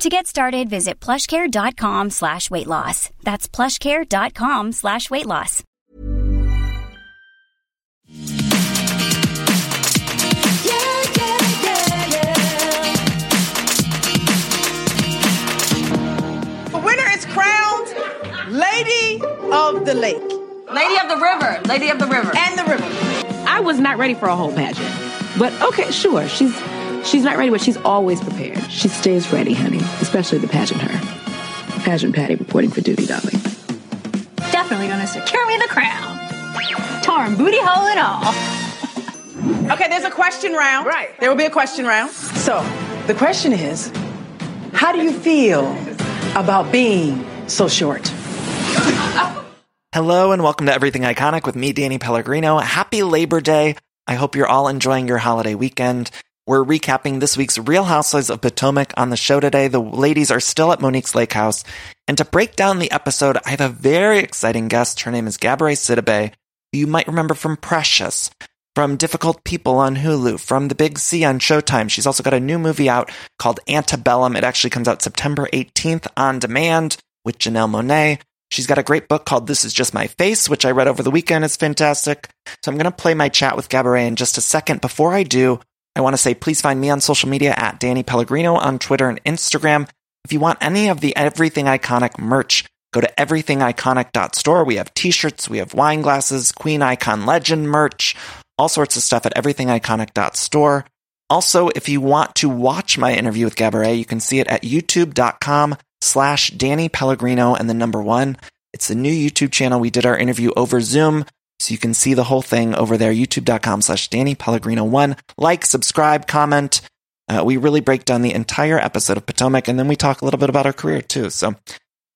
To get started, visit plushcare.com slash weight loss. That's plushcare.com slash weight loss. Yeah, yeah, yeah, The winner is crowned Lady of the Lake. Lady of the River. Lady of the River. And the river. I was not ready for a whole pageant. But okay, sure. She's she's not ready, but she's always prepared. She stays ready, honey. Especially the pageant her. Pageant Patty reporting for duty, darling. Definitely gonna secure me the crown. Torn booty hole and all. Okay, there's a question round. Right. There will be a question round. So, the question is How do you feel about being so short? Hello and welcome to Everything Iconic with me, Danny Pellegrino. Happy Labor Day. I hope you're all enjoying your holiday weekend. We're recapping this week's Real Housewives of Potomac on the show today. The ladies are still at Monique's Lake House. And to break down the episode, I have a very exciting guest. Her name is Gabourey Sidibe, who you might remember from Precious, from Difficult People on Hulu, from The Big C on Showtime. She's also got a new movie out called Antebellum. It actually comes out September 18th on demand with Janelle Monáe. She's got a great book called This Is Just My Face, which I read over the weekend. It's fantastic. So I'm going to play my chat with Gabourey in just a second. Before I do, I want to say please find me on social media at Danny Pellegrino on Twitter and Instagram. If you want any of the Everything Iconic merch, go to everythingiconic.store. We have t-shirts, we have wine glasses, Queen Icon Legend merch, all sorts of stuff at everythingiconic.store. Also, if you want to watch my interview with Gabourey, you can see it at youtube.com slash Danny Pellegrino and the number one. It's the new YouTube channel. We did our interview over Zoom. So you can see the whole thing over there, youtube.com slash Danny Pellegrino one. Like, subscribe, comment. Uh, we really break down the entire episode of Potomac and then we talk a little bit about her career too. So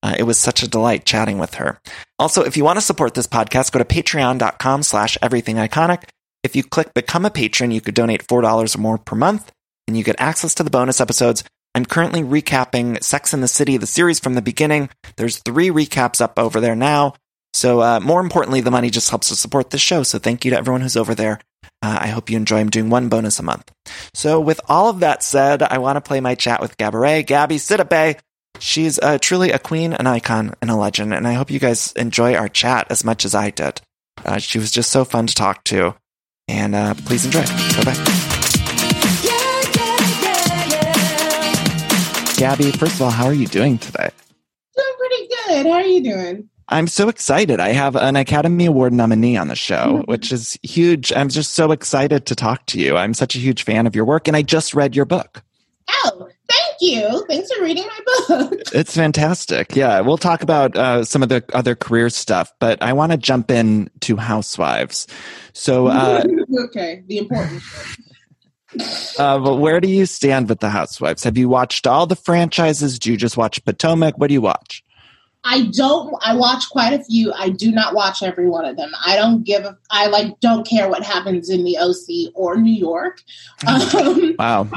uh, it was such a delight chatting with her. Also, if you want to support this podcast, go to patreon.com slash everything iconic. If you click become a patron, you could donate $4 or more per month and you get access to the bonus episodes. I'm currently recapping Sex in the City, the series from the beginning. There's three recaps up over there now. So, uh, more importantly, the money just helps to support the show. So, thank you to everyone who's over there. Uh, I hope you enjoy. I'm doing one bonus a month. So, with all of that said, I want to play my chat with Gabourey, Gabby Sidibe. She's uh, truly a queen, an icon, and a legend. And I hope you guys enjoy our chat as much as I did. Uh, she was just so fun to talk to. And uh, please enjoy. Bye bye. Gabby, first of all, how are you doing today? Doing pretty good. How are you doing? I'm so excited. I have an Academy Award nominee on the show, which is huge. I'm just so excited to talk to you. I'm such a huge fan of your work, and I just read your book. Oh, thank you. Thanks for reading my book. It's fantastic. Yeah, we'll talk about uh, some of the other career stuff, but I want to jump in to Housewives. So, uh, okay, the important. uh, but where do you stand with the Housewives? Have you watched all the franchises? Do you just watch Potomac? What do you watch? I don't. I watch quite a few. I do not watch every one of them. I don't give. A, I like don't care what happens in the OC or New York. Um, Wow.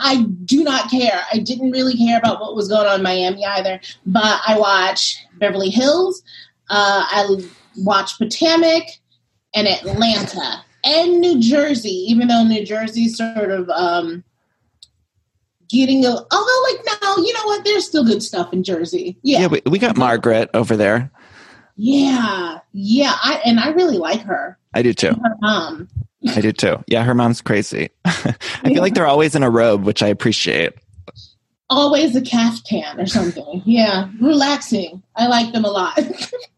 I do not care. I didn't really care about what was going on in Miami either. But I watch Beverly Hills. Uh, I watch Potomac and Atlanta and New Jersey. Even though New Jersey sort of um, getting a. Although, like no, you know what? There's still good stuff in Jersey. Yeah, Yeah, we, we got Margaret over there. yeah, yeah. I and I really like her. I do too. Her mom. I do too. Yeah, her mom's crazy. I feel like they're always in a robe, which I appreciate. Always a caftan or something. Yeah, relaxing. I like them a lot.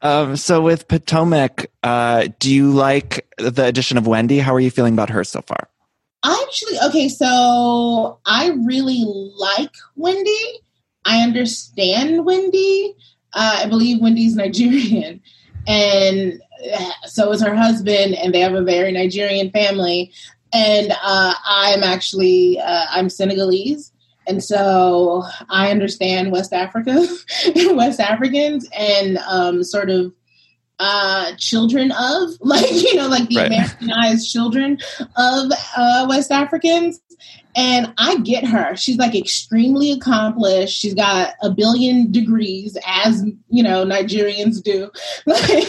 Um, so with Potomac, uh, do you like the addition of Wendy? How are you feeling about her so far? Actually, okay, so I really like Wendy. I understand Wendy. Uh, I believe Wendy's Nigerian. And uh, so is her husband, and they have a very Nigerian family. And uh, I'm actually uh, I'm Senegalese, and so I understand West Africa, West Africans, and um, sort of uh children of like you know like the Right. americanized children of uh west africans. And i get her. She's like extremely accomplished. She's got a billion degrees as you know nigerians do. Like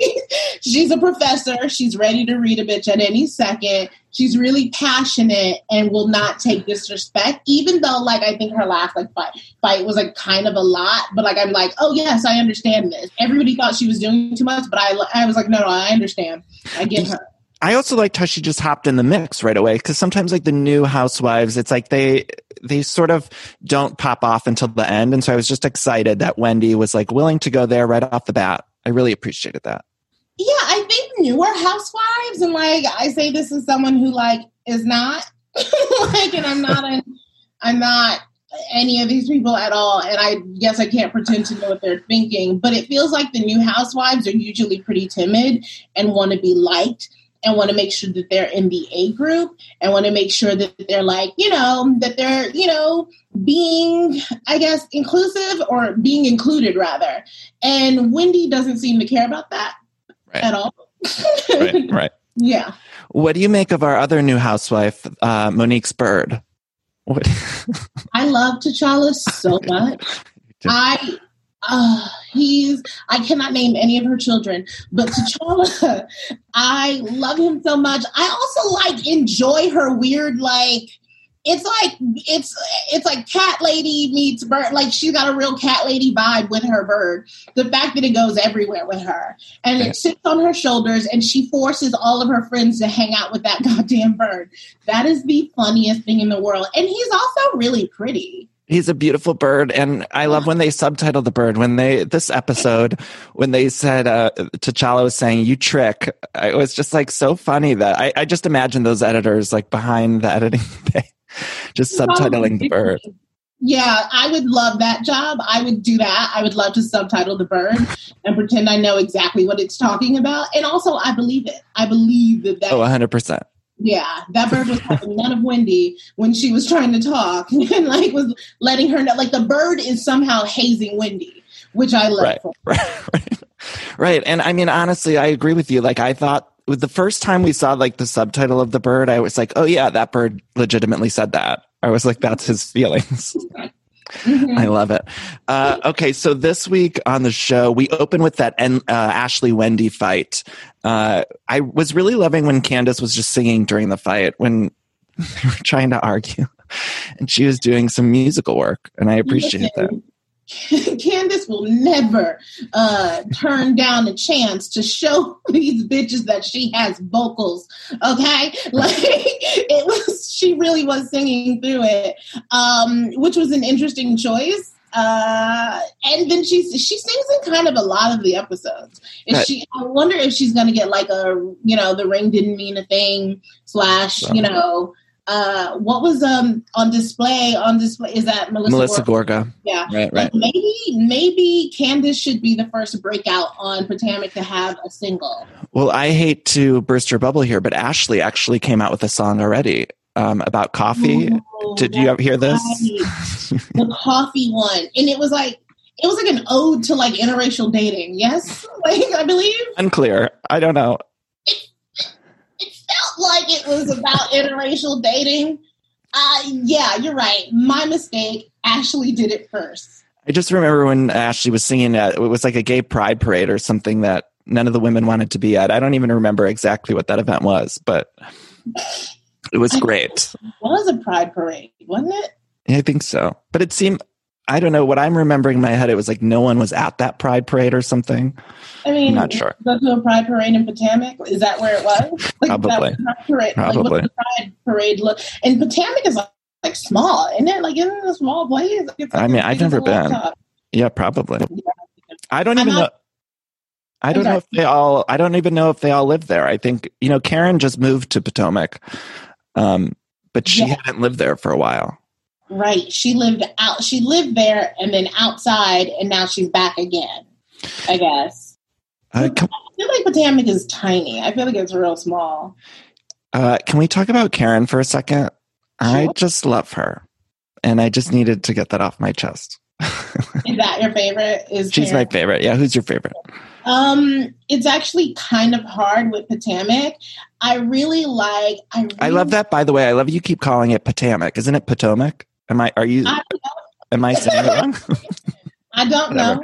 she's a professor. She's ready to read a bitch at any second. She's really passionate and will not take disrespect even though like i think her last like fight fight was like kind of a lot. But like i'm like oh yes i understand this. Everybody thought she was doing too much but i i was like no no i understand. I get her. I also liked how she just hopped in the mix right away because sometimes like the new housewives, it's like they they sort of don't pop off until the end, and so I was just excited that Wendy was like willing to go there right off the bat. I really appreciated that. yeah i think newer housewives and like i say this as someone who like is not like and i'm not an i'm not any of these people at all and i guess i can't pretend to know what they're thinking but it feels like the new housewives are usually pretty timid and want to be liked and want to make sure that they're in the A group and want to make sure that they're like, you know, that they're, you know, being, I guess, inclusive or being included rather. And Wendy doesn't seem to care about that Right. at all. Right, right. Yeah. What do you make of our other new housewife, uh, Monique's bird? What? I love T'Challa so much. I uh, he's I cannot name any of her children, but T'Challa, I love him so much. I also like enjoy her weird like it's like it's it's like cat lady meets bird like she's got a real cat lady vibe with her bird. The fact that it goes everywhere with her. And Yeah. it sits on her shoulders and she forces all of her friends to hang out with that goddamn bird. That is the funniest thing in the world. And he's also really pretty He's a beautiful bird, and I love when they subtitle the bird. When they this episode, when they said uh, T'Challa was saying "you trick," it was just like so funny that I, I just imagine those editors like behind the editing just subtitling the bird. Yeah, I would love that job. I would do that. I would love to subtitle the bird and pretend I know exactly what it's talking about. And also, I believe it. I believe that that. Oh, 100 percent. Yeah, that bird was having none of Wendy when she was trying to talk and like was letting her know. Like the bird is somehow hazing Wendy, which I love. Right, right, right, right. And I mean, honestly, I agree with you. Like, I thought with the first time we saw like the subtitle of the bird, I was like, oh yeah, that bird legitimately said that. I was like, that's his feelings. Mhm. I love it. Uh, okay, so this week on the show, we open with that uh, Ashley Wendy fight. Uh, I was really loving when Candiace was just singing during the fight when they were trying to argue, and she was doing some musical work, and I appreciate that. Candiace will never uh, turn down a chance to show these bitches that she has vocals. Okay, like it was, she really was singing through it, um, which was an interesting choice. Uh, and then she she sings in kind of a lot of the episodes. Is Right. she? I wonder if she's going to get like a you know the ring didn't mean a thing slash you know uh what was um on display on display is that Melissa, Melissa Gorga? Gorga. Yeah. Right, Like maybe maybe Candiace should be the first breakout on Potomac to have a single. Well, I hate to burst your bubble here, but Ashley actually came out with a song already um, about coffee. Oh, Did you ever hear this? right. the coffee one. And it was like it was like an ode to like interracial dating. Yes? Like I believe Unclear. I don't know. Felt like it was about interracial dating. Uh yeah, you're right. My mistake. Ashley did it first. I just remember when Ashley was singing at it was like a gay pride parade or something that none of the women wanted to be at. I don't even remember exactly what that event was, but it was great. It was a pride parade, wasn't it? I think so. But it seemed I don't know what I'm remembering in my head. It was like no one was at that pride parade or something. I mean, Not sure. Go to a pride parade in Potomac. Is that where it was? Like, Probably. Was parade. Like, Probably. the pride parade look? And Potomac is like, like small, isn't it? Like, isn't it a small place? Like, like I mean, I've never been. laptop. Yeah, probably. I don't I'm even know. I don't know if they all. I don't even know if they all live there. I think you know Karen just moved to Potomac, um, but she Yeah. hadn't lived there for a while. Right. She lived out. She lived there and then outside, and now she's back again. I guess. Uh, I feel like Potomac is tiny. I feel like it's real small. uh, can we talk about Karen for a second? I just love her, and I just needed to get that off my chest. Is that your favorite? Is She's Karen? my favorite. Yeah, who's your favorite? Um, it's actually kind of hard with Potomac. I really like. I, really, I love that. By the way, I love you keep calling it Potomac. Isn't it Potomac? Am I? Are you? I, am I saying it wrong? I don't know.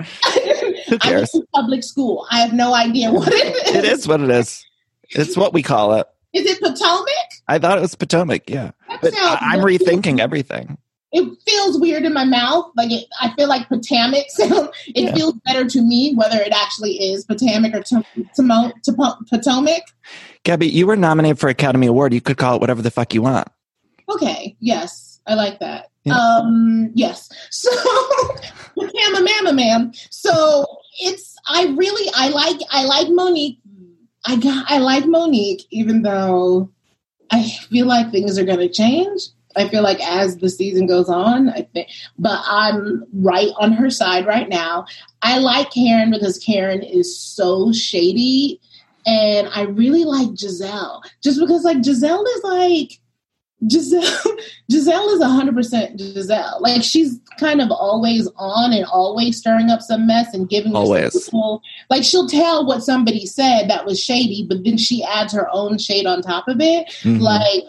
Who cares? I'm in public school. I have no idea what it is. it is what it is. It's what we call it. Is it Potomac? I thought it was Potomac. Yeah, That but I- I'm rethinking everything. It feels weird in my mouth. Like it, I feel like Potomac. So it Yeah. feels better to me whether it actually is Potomac or Topo- Potomac. Gabby, you were nominated for Academy Award. You could call it whatever the fuck you want. Okay. Yes, I like that. Um. Yes. So, Mama, Mama, ma'am. So it's. I really. I like. I like Monique. I got. I like Monique, even though I feel like things are going to change. I feel like as the season goes on, I think, but I'm right on her side right now. I like Karen because Karen is so shady, and I really like Gizelle just because like Gizelle is like Gizelle. Gizelle is hundred percent Gizelle. Like she's kind of always on and always stirring up some mess and giving Always. people- Like she'll tell what somebody said that was shady, but then she adds her own shade on top of it Mhm. like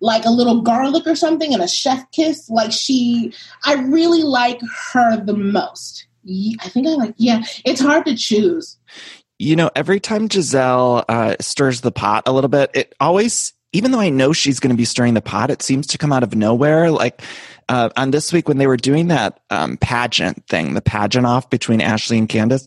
like a little garlic or something and a chef kiss like she i really like her the most i think i like yeah it's hard to choose you know, every time Gizelle uh, stirs the pot a little bit, it always, even though I know she's going to be stirring the pot, it seems to come out of nowhere. Like uh, on this week when they were doing that um, pageant thing, the pageant off between Ashley and Candiace.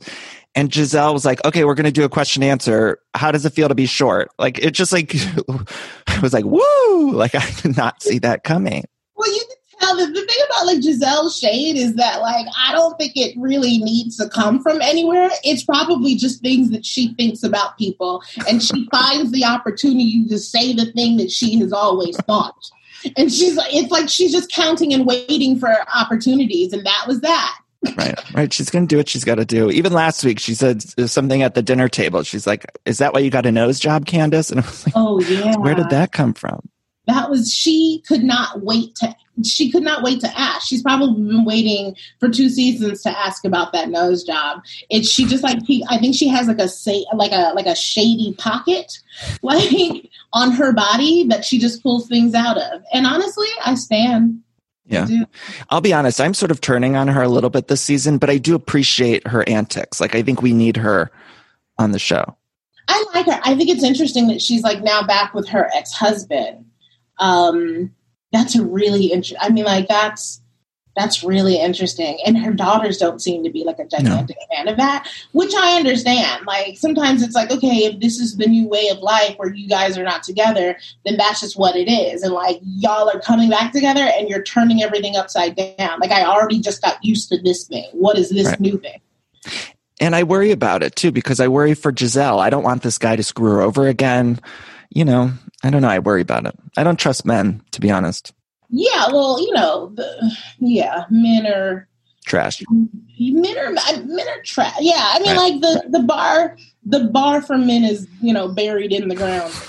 And Gizelle was like, okay, we're going to do a question answer. How does it feel to be short? Like, it just like, I was like, woo! Like, I did not see that coming. well you tell the, the thing about like gizelle's shade is that like i don't think it really needs to come from anywhere it's probably just things that she thinks about people and she finds the opportunity to say the thing that she has always thought and she's like it's like she's just counting and waiting for opportunities and that was that Right, right. She's going to do what she's got to do. Even last week, she said something at the dinner table. She's like, "Is that why you got a nose job, Candiace?" And I was like, oh yeah "Where did that come from?" That was she could not wait to she could not wait to ask she's probably been waiting for two seasons to ask about that nose job it's she just like he- i think she has like a say like a like a shady pocket like on her body that she just pulls things out of and honestly i stand Yeah. I'll be honest. I'm sort of turning on her a little bit this season, but I do appreciate her antics. Like, I think we need her on the show. I like her. I think it's interesting that she's like now back with her ex husband. Um, that's a really interesting. I mean, like that's that's really interesting. And her daughters don't seem to be like a gigantic fan of that, which I understand. Like sometimes it's like, okay, if this is the new way of life where you guys are not together, then that's just what it is. And like y'all are coming back together and you're turning everything upside down. Like I already just got used to this thing. What is this Right. new thing? And I worry about it too because I worry for Gizelle. I don't want this guy to screw her over again. You know, I don't know. I worry about it. I don't trust men, to be honest. Yeah, well, you know, the, yeah, men are Trash. men are men are trash. Yeah, I mean, Right. like the the bar the bar for men is you know buried in the ground.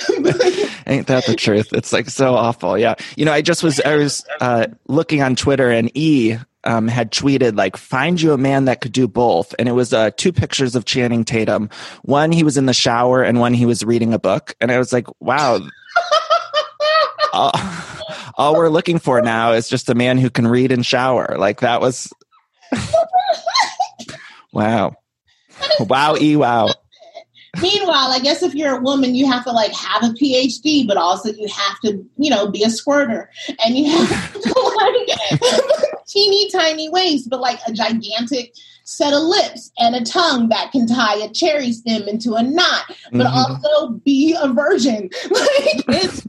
Ain't that the truth? It's like so awful. Yeah. You know, I just was, I was uh, looking on Twitter and E um, had tweeted, like, find you a man that could do both. And it was uh, two pictures of Channing Tatum. One, he was in the shower, and one, he was reading a book. And I was like, wow. all, all we're looking for now is just a man who can read and shower. Like, that was. wow. Wow, E, wow. Meanwhile, I guess if you're a woman, you have to like have a PhD, but also you have to, you know, be a squirter, and you have to like teeny tiny waist, but like a gigantic set of lips and a tongue that can tie a cherry stem into a knot, but Mhm. also be a virgin. Like it's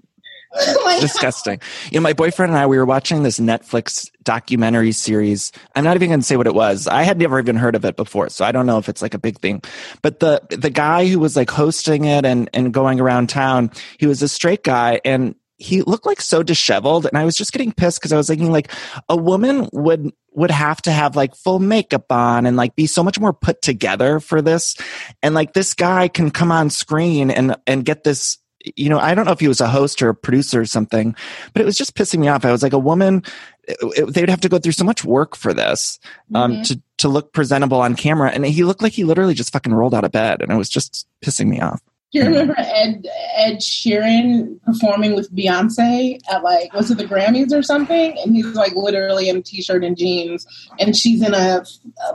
disgusting. You know, my boyfriend and I, we were watching this Netflix documentary series. I'm not even going to say what it was. I had never even heard of it before, so I don't know if it's like a big thing. But the the guy who was like hosting it and and going around town, he was a straight guy and he looked like so disheveled and I was just getting pissed because I was thinking like a woman would would have to have like full makeup on and like be so much more put together for this and like this guy can come on screen and and get this you know, I don't know if he was a host or a producer or something, but it was just pissing me off. I was like, a woman, it, it, they'd have to go through so much work for this, um, Mhm. to, to look presentable on camera. And he looked like he literally just fucking rolled out of bed and it was just pissing me off. Do you remember Ed Ed Sheeran performing with Beyonce at like was it the Grammys or something? And he's like literally in a t-shirt and jeans, and she's in a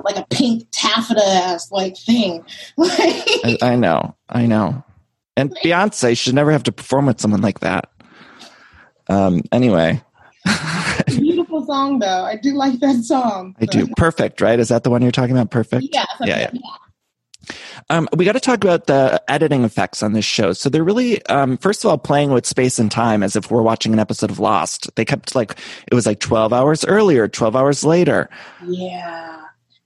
like a pink taffeta ass like thing. Like I, I know, I know. And Beyonce should never have to perform with someone like that. Um, anyway, beautiful song though. I do like that song. I do. Perfect, right? Is that the one you're talking about? Perfect? Yeah, Yeah, yeah. Um, we got to talk about the editing effects on this show. So they're really, um, first of all, playing with space and time as if we're watching an episode of Lost. They kept like, it was like 12 hours earlier, 12 hours later. Yeah.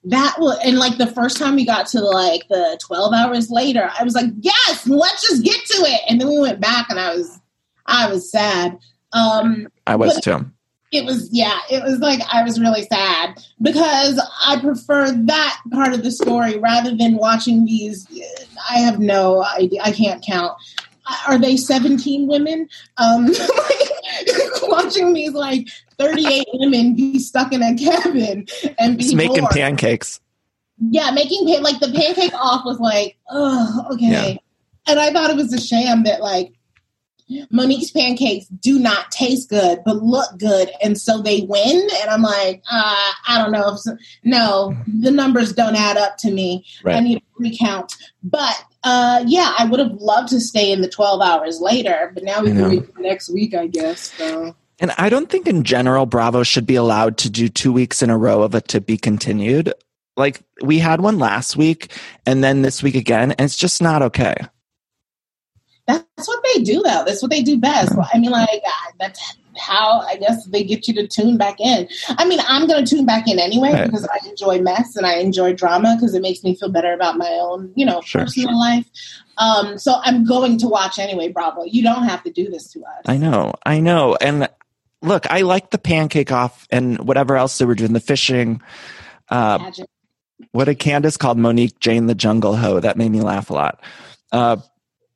That was, and like the first time we got to like the 12 hours later, I was like, yes, let's just get to it. And then we went back and I was, I was sad. Um, I was too. it was, yeah, it was like I was really sad because I prefer that part of the story rather than watching these. I have no idea. I can't count. Are they 17 women? Um, like, watching these like 38 women be stuck in a cabin and be making pancakes. Yeah, making pan- like the pancake off was like, oh, okay. Yeah. And I thought it was a sham that like Monique's pancakes do not taste good but look good, and so they win. And I'm like, uh, I don't know. If, no, the numbers don't add up to me. I need a recount. But uh, yeah, I would have loved to stay in the 12 hours later, but now we can wait for next week, I guess. So. And I don't think in general Bravo should be allowed to do two weeks in a row of it to be continued. Like we had one last week and then this week again, and it's just not okay. That's what they do, though. That's what they do best. I mean, like that's how I guess they get you to tune back in. I mean, I'm going to tune back in anyway Right. because I enjoy mess and I enjoy drama because it makes me feel better about my own, you know, Sure, personal sure. life. Um, so I'm going to watch anyway. Bravo! You don't have to do this to us. I know, I know. And look, I like the pancake off and whatever else they were doing, the fishing. Uh, what did Candiace called Monique Jane the Jungle Hoe? That made me laugh a lot. Uh,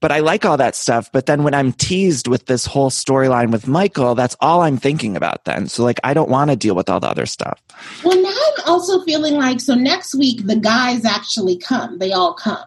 but I like all that stuff. But then when I'm teased with this whole storyline with Michael, that's all I'm thinking about then. So like, I don't want to deal with all the other stuff. Well, now I'm also feeling like so next week the guys actually come. They all come.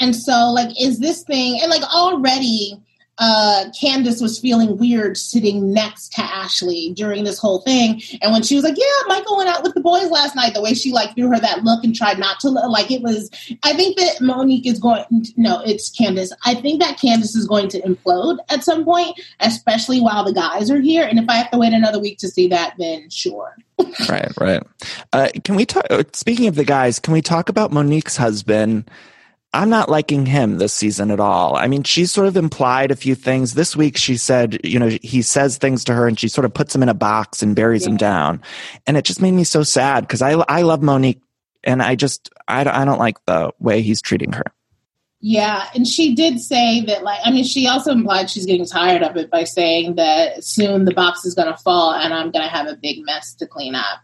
And so like is this thing and like already uh Candiace was feeling weird sitting next to Ashley during this whole thing. And when she was like, Yeah, Michael went out with the boys last night, the way she like threw her that look and tried not to look like it was I think that Monique is going no, it's Candiace. I think that Candiace is going to implode at some point, especially while the guys are here. And if I have to wait another week to see that, then sure. right, right. Uh, can we talk? uh, Speaking of the guys, can we talk about Monique's husband? I'm not liking him this season at all. I mean, she's sort of implied a few things. This week, she said, you know, he says things to her and she sort of puts him in a box and buries him down. And it just made me so sad because I, I love Monique and I just, I, I don't like the way he's treating her. Yeah, and she did say that, like, I mean, she also implied she's getting tired of it by saying that soon the box is going to fall and I'm going to have a big mess to clean up.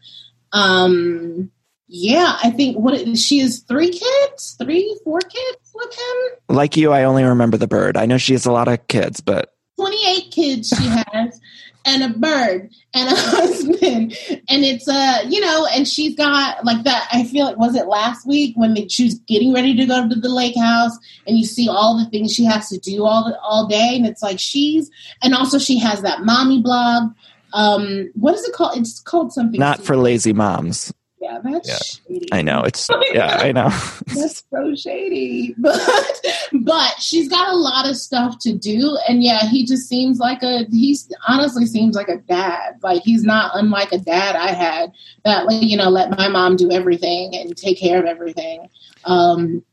Um, yeah, I think what it- she has three kids, three, four kids with him. Like you, I only remember the bird. I know she has a lot of kids, but 28 kids she has and a bird and a husband and it's uh you know and she's got like that i feel like was it last week when they, she was getting ready to go to the lake house and you see all the things she has to do all the, all day and it's like she's and also she has that mommy blog um what is it called it's called something not for lazy moms. Yeah that's Yeah. shady. I know. It's, yeah, I know. That's so shady. But but she's got a lot of stuff to do. And yeah, he just seems like a he's honestly seems like a dad. Like he's not unlike a dad I had that like, you know, let my mom do everything and take care of everything. Um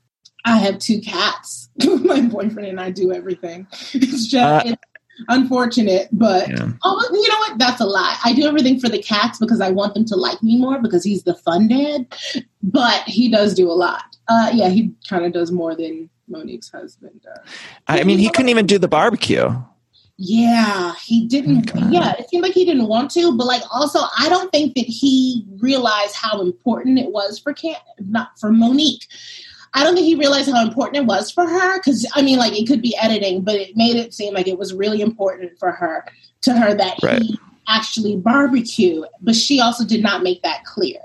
I have two cats. my boyfriend and I do everything. It's just Uh, it's unfortunate, but Yeah. Oh, you know what? That's a lie. I do everything for the cats because I want them to like me more because he's the fun dad. But he does do a lot. Uh, yeah, he kind of does more than Monique's husband does. I mean, he couldn't even do the barbecue. Yeah, he didn't. Okay. Yeah, it seemed like he didn't want to, but like also, I don't think that he realized how important it was for Can not for Monique. I don't think he realized how important it was for her. Because I mean, like it could be editing, but it made it seem like it was really important for her to her that Right. he actually barbecue. But she also did not make that clear.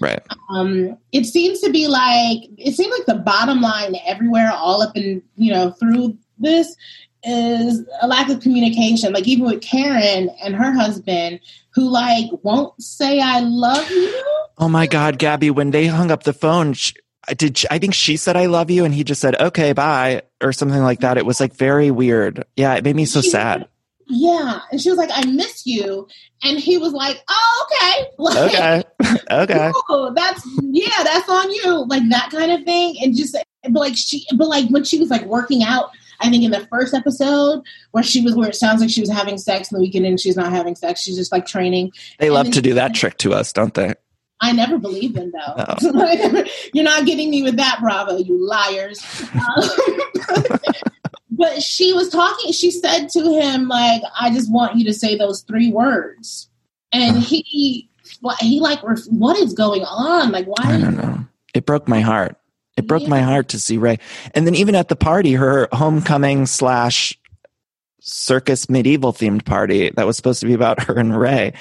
Right. Um, it seems to be like it seemed like the bottom line everywhere, all up and you know through this is a lack of communication. Like even with Karen and her husband, who like won't say "I love you." Oh my God, Gabby, when they hung up the phone, sh I did sh- I think she said I love you and he just said okay bye or something like that. It was like very weird. Yeah, it made me so She- sad. Yeah, and she was like, "I miss you," and he was like, "Oh, okay, Like, Okay. okay. That's yeah, that's on you, like that kind of thing, and just but like she, but like when she was like working out, I think in the first episode where she was where it sounds like she was having sex in the weekend and she's not having sex, she's just like training. They And love to do that trick to us, don't they? I never believed them though. Oh. You're not getting me with that, Bravo, you liars. Um, but she was talking. She said to him like, "I just want you to say those three words," and he. He like, what is going on? Like, why? I don't know. It broke my heart. It broke my heart to see Ray. And then even at the party, her homecoming slash circus medieval themed party that was supposed to be about her and Ray,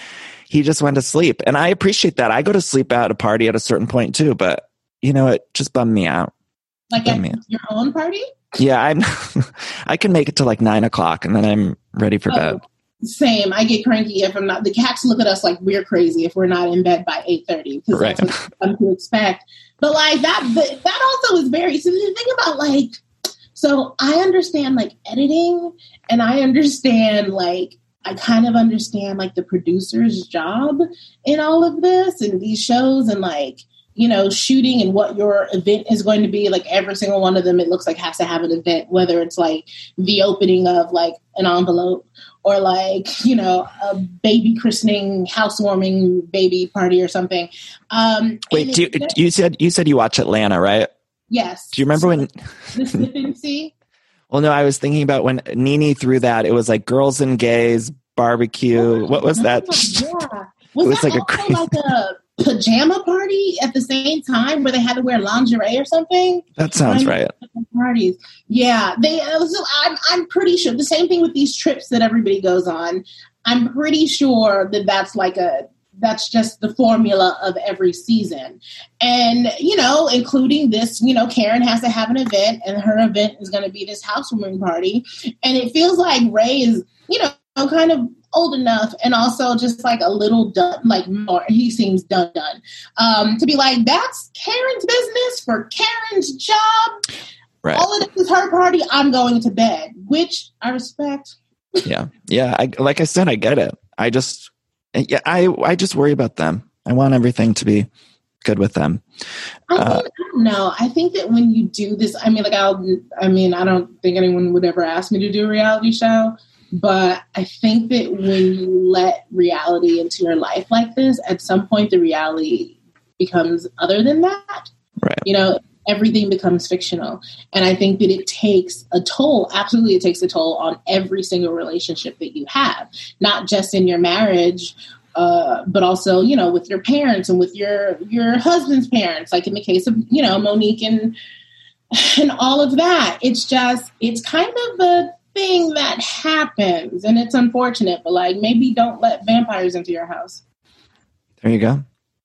he just went to sleep. And I appreciate that. I go to sleep at a party at a certain point too, but you know, it just bummed me out. Like at man. your own party? Yeah, I'm I can make it to like nine o'clock and then I'm ready for oh, bed. Oh, same. I get cranky if I'm not. The cats look at us like we're crazy if we're not in bed by eight thirty because Right. that's what I'm to expect. But like that, but that also is very. So the thing about like, so I understand like editing, and I understand like I kind of understand like the producer's job in all of this and these shows and like you know shooting and what your event is going to be like every single one of them it looks like has to have an event whether it's like the opening of like an envelope or like you know a baby christening housewarming baby party or something um Wait, do you, it- you said you said you watch Atlanta, right? yes Do you remember when the Well, no, I was thinking about when NeNe threw that. It was like girls and gays barbecue. What was that? yeah was, It was that like a also crazy- like a pajama party at the same time where they had to wear lingerie or something That sounds right. parties. Yeah, they. uh, So I'm I'm pretty sure the same thing with these trips that everybody goes on. I'm pretty sure that that's like a that's just the formula of every season, and you know, including this. You know, Karen has to have an event, and her event is going to be this housewarming party, and it feels like Ray is you know kind of old enough and also just like a little done like more he seems done done um to be like that's karen's business for karen's job Right. all of this is her party. I'm going to bed, which I respect. Yeah. Yeah. I, like I said, I get it. I just, yeah, I, I just worry about them. I want everything to be good with them. I mean, Uh, I don't know. I think that when you do this, I mean, like, I'll, I mean, I don't think anyone would ever ask me to do a reality show, but I think that when you let reality into your life like this, at some point the reality becomes other than that. Right. You know, everything becomes fictional. And I think that it takes a toll, absolutely, it takes a toll on every single relationship that you have, not just in your marriage. Uh, but also, you know, with your parents and with your your husband's parents, like in the case of you know Monique and and all of that. It's just it's kind of a thing that happens, and it's unfortunate. But like, maybe don't let vampires into your house, There you go.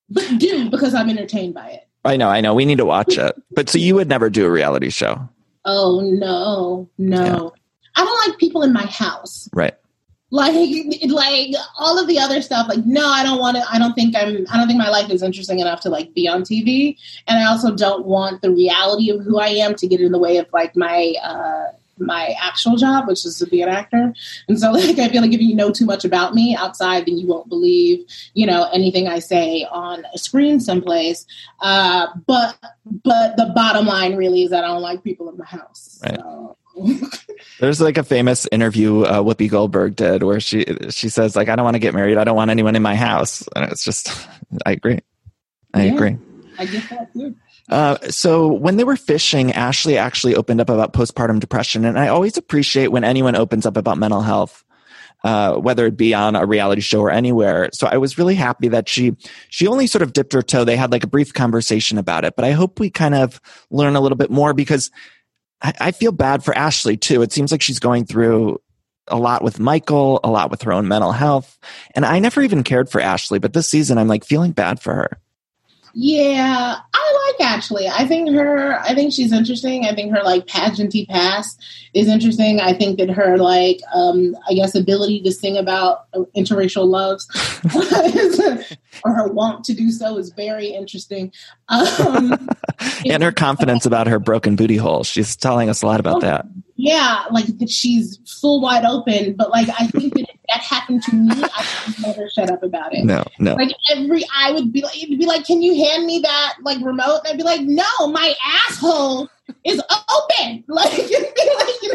but do because I'm entertained by it. I know. I know. We need to watch it. But so you would never do a reality show. Oh no, no. I don't like people in my house. Right. Like like all of the other stuff, like no, I don't want to I don't think I'm I don't think my life is interesting enough to like be on TV. And I also don't want the reality of who I am to get in the way of like my uh my actual job, which is to be an actor. And so like I feel like if you know too much about me outside, then you won't believe, you know, anything I say on a screen someplace. Uh but but the bottom line really is that I don't like people in my house. Right. So. There's like a famous interview uh, Whoopi Goldberg did where she she says like I don't want to get married. I don't want anyone in my house. And it's just I agree. I Yeah. agree. I get that too. Uh, so when they were fishing, Ashley actually opened up about postpartum depression, and I always appreciate when anyone opens up about mental health. uh, whether it be on a reality show or anywhere. So I was really happy that she she only sort of dipped her toe. They had like a brief conversation about it, but I hope we kind of learn a little bit more because I, I feel bad for Ashley too. It seems like she's going through a lot with Michael, a lot with her own mental health. And I never even cared for Ashley, but this season I'm like feeling bad for her. Yeah, I like Ashley. I think her. I think she's interesting. I think her like pageanty past is interesting. I think that her like, um, I guess, ability to sing about interracial loves or her want to do so is very interesting. Um, and her confidence about her broken booty hole. She's telling us a lot about that. Yeah, like that she's full wide open. But like, I think that if that happened to me, I would never shut up about it. No, no. Like every, I would be like, it'd be like, can you hand me that like remote? And I'd be like, no, my asshole is open. Like, like you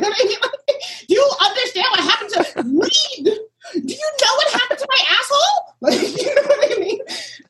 know what I mean? Like, do you understand what happened to read? Do you know what happened to my asshole? Like, you know what I mean?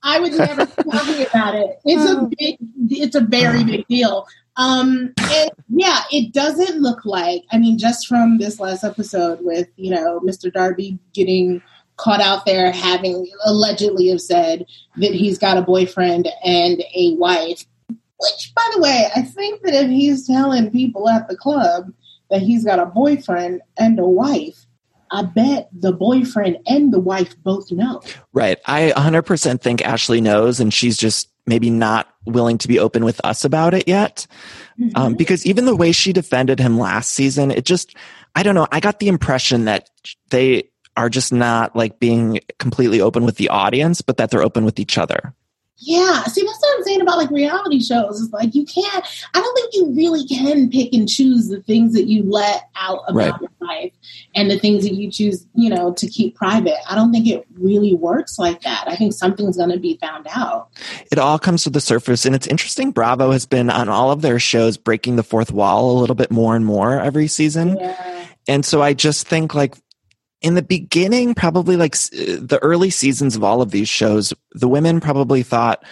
I would never talk about it. It's a um, big, it's a very uh-huh. big deal. Um, and yeah, it doesn't look like. I mean, just from this last episode with you know Mr. Darby getting caught out there having allegedly have said that he's got a boyfriend and a wife. Which, by the way, I think that if he's telling people at the club that he's got a boyfriend and a wife, I bet the boyfriend and the wife both know. Right. I 100% think Ashley knows, and she's just maybe not willing to be open with us about it yet. Mm-hmm. Um, because even the way she defended him last season, it just, I don't know. I got the impression that they are just not like being completely open with the audience, but that they're open with each other. Yeah, see, that's what I'm saying about like reality shows. It's like you can't. I don't think you really can pick and choose the things that you let out about right. your life and the things that you choose, you know, to keep private. I don't think it really works like that. I think something's going to be found out. It all comes to the surface, and it's interesting. Bravo has been on all of their shows breaking the fourth wall a little bit more and more every season. Yeah. And so I just think like in the beginning, probably like the early seasons of all of these shows, the women probably thought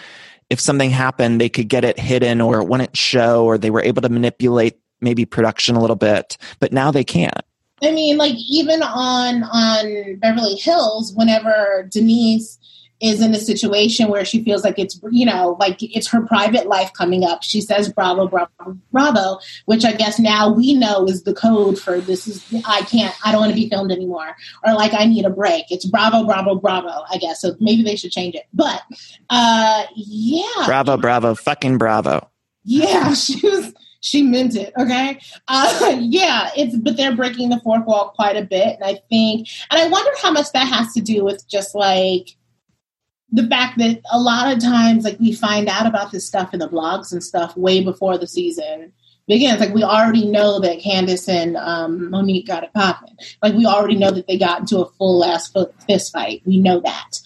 if something happened, they could get it hidden or it wouldn't show, or they were able to manipulate maybe production a little bit. But now they can't. I mean, like even on on Beverly Hills, whenever Denise is in a situation where she feels like it's you know like it's her private life coming up. She says bravo bravo bravo which i guess now we know is the code for this is i can't i don't want to be filmed anymore. Or like i need a break. It's bravo bravo bravo i guess. So maybe they should change it. But uh yeah. Bravo bravo fucking bravo. Yeah she was she meant it okay? Uh yeah it's but they're breaking the fourth wall quite a bit and i think and i wonder how much that has to do with just like the fact that a lot of times like we find out about this stuff in the blogs and stuff way before the season begins. Like we already know that candiace and um, monique got it popping. Like we already know that they got into a full ass fist fight. We know that.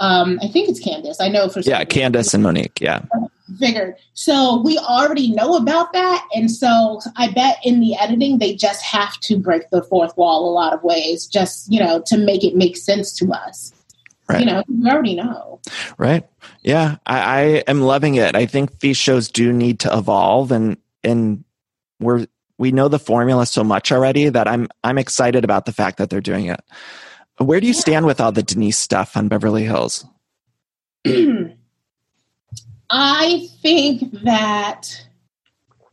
Um, i think it's candiace. I know for sure. yeah candiace and monique yeah. Figured so we already know about that and so i bet in the editing they just have to break the fourth wall a lot of ways just you know to make it make sense to us Right. You know, we already know. Right. Yeah. I, I am loving it. I think these shows do need to evolve and and we're we know the formula so much already that I'm I'm excited about the fact that they're doing it. Where do you yeah. stand with all the Denise stuff on Beverly Hills? I think that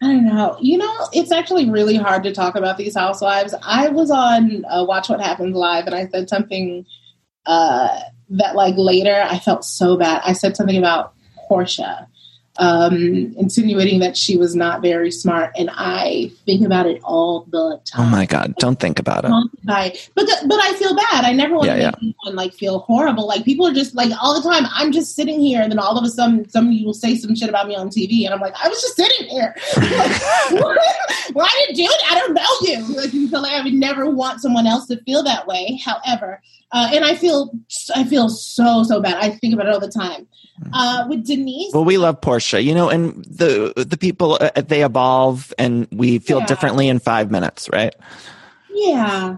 I don't know. You know, it's actually really hard to talk about these housewives. I was on uh, Watch What Happens Live and I said something uh, that like later I felt so bad. I said something about Porsha, um, insinuating that she was not very smart, and I think about it all the time. Oh my god! Don't think about it. I, but but I feel bad. I never want yeah, to make yeah. anyone like feel horrible. Like people are just like all the time. I'm just sitting here, and then all of a sudden, somebody will say some shit about me on TV, and I'm like, I was just sitting here. like, Why did you? Do it? I don't know you. Like you feel like I would never want someone else to feel that way. However, uh, and I feel I feel so so bad. I think about it all the time. Uh, with Denise, well, we love Porsha, you know, and the the people uh, they evolve, and we feel yeah. differently in five minutes, right? Yeah,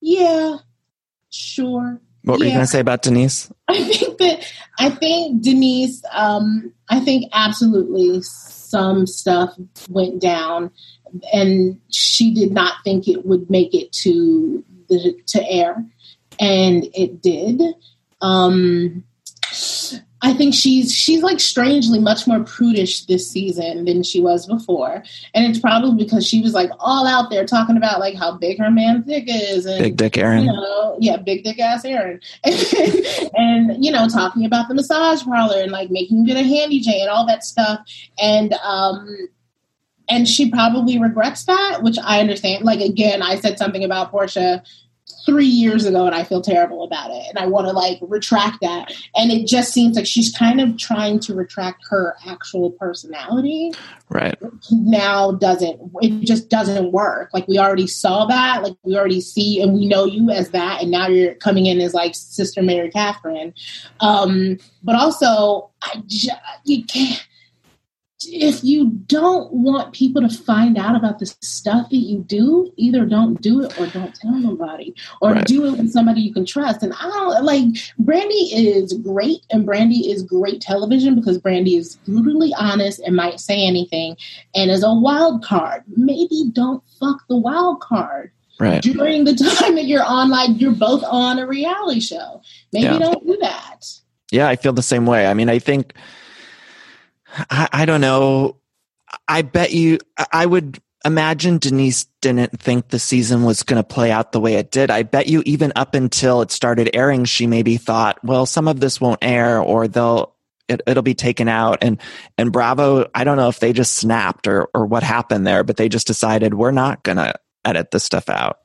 yeah, sure. What were yeah. you going to say about Denise? I think that I think Denise. Um, I think absolutely some stuff went down, and she did not think it would make it to the to air and it did. Um, I think she's she's like strangely much more prudish this season than she was before, and it's probably because she was like all out there talking about like how big her man's dick is, and Big Dick Aaron. you know, yeah, big dick ass Aaron, and, and you know, talking about the massage parlor and like making it a handy J and all that stuff, and um, and she probably regrets that, which I understand. Like again, I said something about Porsha three years ago and I feel terrible about it. And I want to like retract that. And it just seems like she's kind of trying to retract her actual personality. Right. Now doesn't it just doesn't work. Like we already saw that. Like we already see and we know you as that. And now you're coming in as like Sister Mary Catherine. Um, but also I ju- you can't if you don't want people to find out about the stuff that you do, either don't do it or don't tell nobody, or Right. do it with somebody you can trust. And I don't like Brandi is great, and Brandi is great television because Brandi is brutally honest and might say anything. And as a wild card, maybe don't fuck the wild card Right. during the time that you're on, like you're both on a reality show. Maybe Yeah. don't do that. Yeah, I feel the same way. I mean, I think I, I don't know. I bet you I- would imagine Denise didn't think the season was going to play out the way it did. I bet you even up until it started airing, she maybe thought, well, some of this won't air or they'll it, it'll be taken out and and Bravo, I don't know if they just snapped or or what happened there, but they just decided we're not going to edit this stuff out.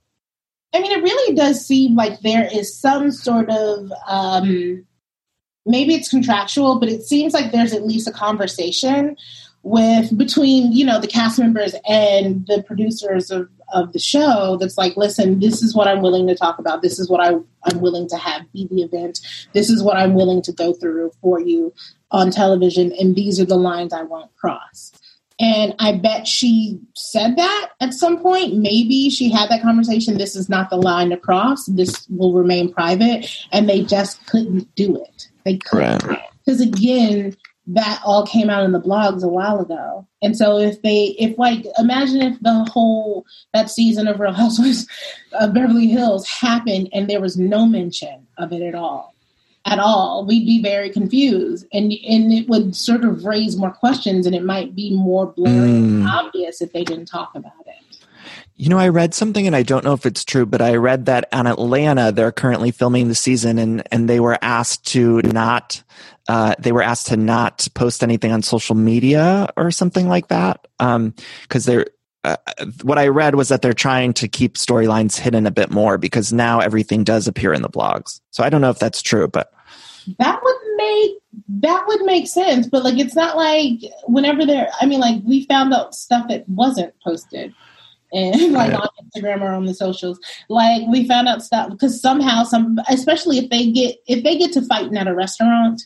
I mean, it really does seem like there is some sort of um, maybe it's contractual, but it seems like there's at least a conversation with between you know the cast members and the producers of, of the show that's like listen this is what i'm willing to talk about this is what I, i'm willing to have be the event this is what i'm willing to go through for you on television and these are the lines i won't cross and I bet she said that at some point. Maybe she had that conversation. This is not the line to cross. This will remain private. And they just couldn't do it. They couldn't. Right. Because again, that all came out in the blogs a while ago. And so if they, if like, imagine if the whole, that season of Real Housewives of Beverly Hills happened and there was no mention of it at all at all, we'd be very confused, and and it would sort of raise more questions, and it might be more blaring and Mm. obvious if they didn't talk about it. You know, I read something and I don't know if it's true, but I read that on Atlanta, they're currently filming the season and, and they were asked to not, uh, they were asked to not post anything on social media or something like that. Um, cause they're, uh, what I read was that they're trying to keep storylines hidden a bit more because now everything does appear in the blogs. So I don't know if that's true, but That would make that would make sense, but like it's not like whenever they're. I mean, like we found out stuff that wasn't posted. And like Right. on Instagram or on the socials, like we found out stuff because somehow some, especially if they get if they get to fighting at a restaurant,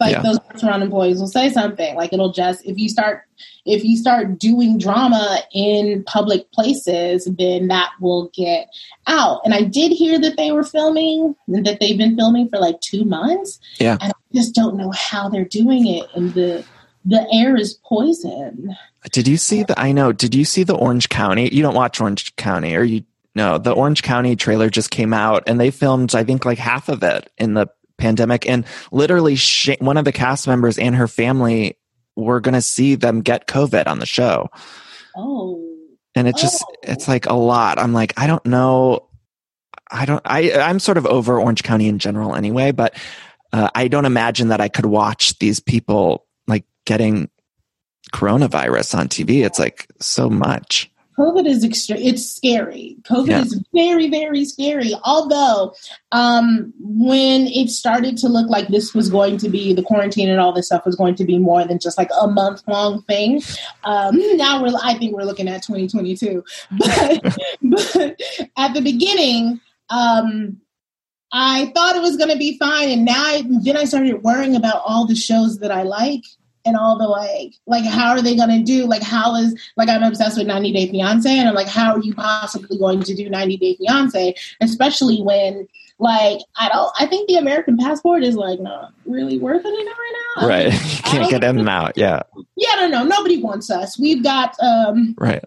like Yeah. those restaurant employees will say something like it'll just if you start if you start doing drama in public places then that will get out and i did hear that they were filming that they've been filming for like two months Yeah. and i just don't know how they're doing it and the the air is poison did you see the, I know, did you see the Orange County? You don't watch Orange County or you, no, the Orange County trailer just came out and they filmed, I think like half of it in the pandemic and literally sh- one of the cast members and her family were going to see them get COVID on the show. oh And it's just, Oh. it's like a lot. I'm like, I don't know. I don't, I, I'm sort of over Orange County in general anyway, but uh, I don't imagine that I could watch these people getting coronavirus on TV. It's like so much. COVID is extreme. It's scary. COVID Yeah. is very, very scary. Although, um, when it started to look like this was going to be the quarantine and all this stuff was going to be more than just like a month long thing, um, now we're. I think we're looking at 2022. But, but at the beginning, um, I thought it was going to be fine, and now I, then I started worrying about all the shows that I like and all the like, like how are they going to do? Like how is like I'm obsessed with 90 Day Fiance, and I'm like, how are you possibly going to do 90 Day Fiance, especially when like I don't. I think the American passport is like not really worth it right now. Right. You can't get in and out. Yeah. Yeah, I don't know. Nobody wants us. We've got um Right.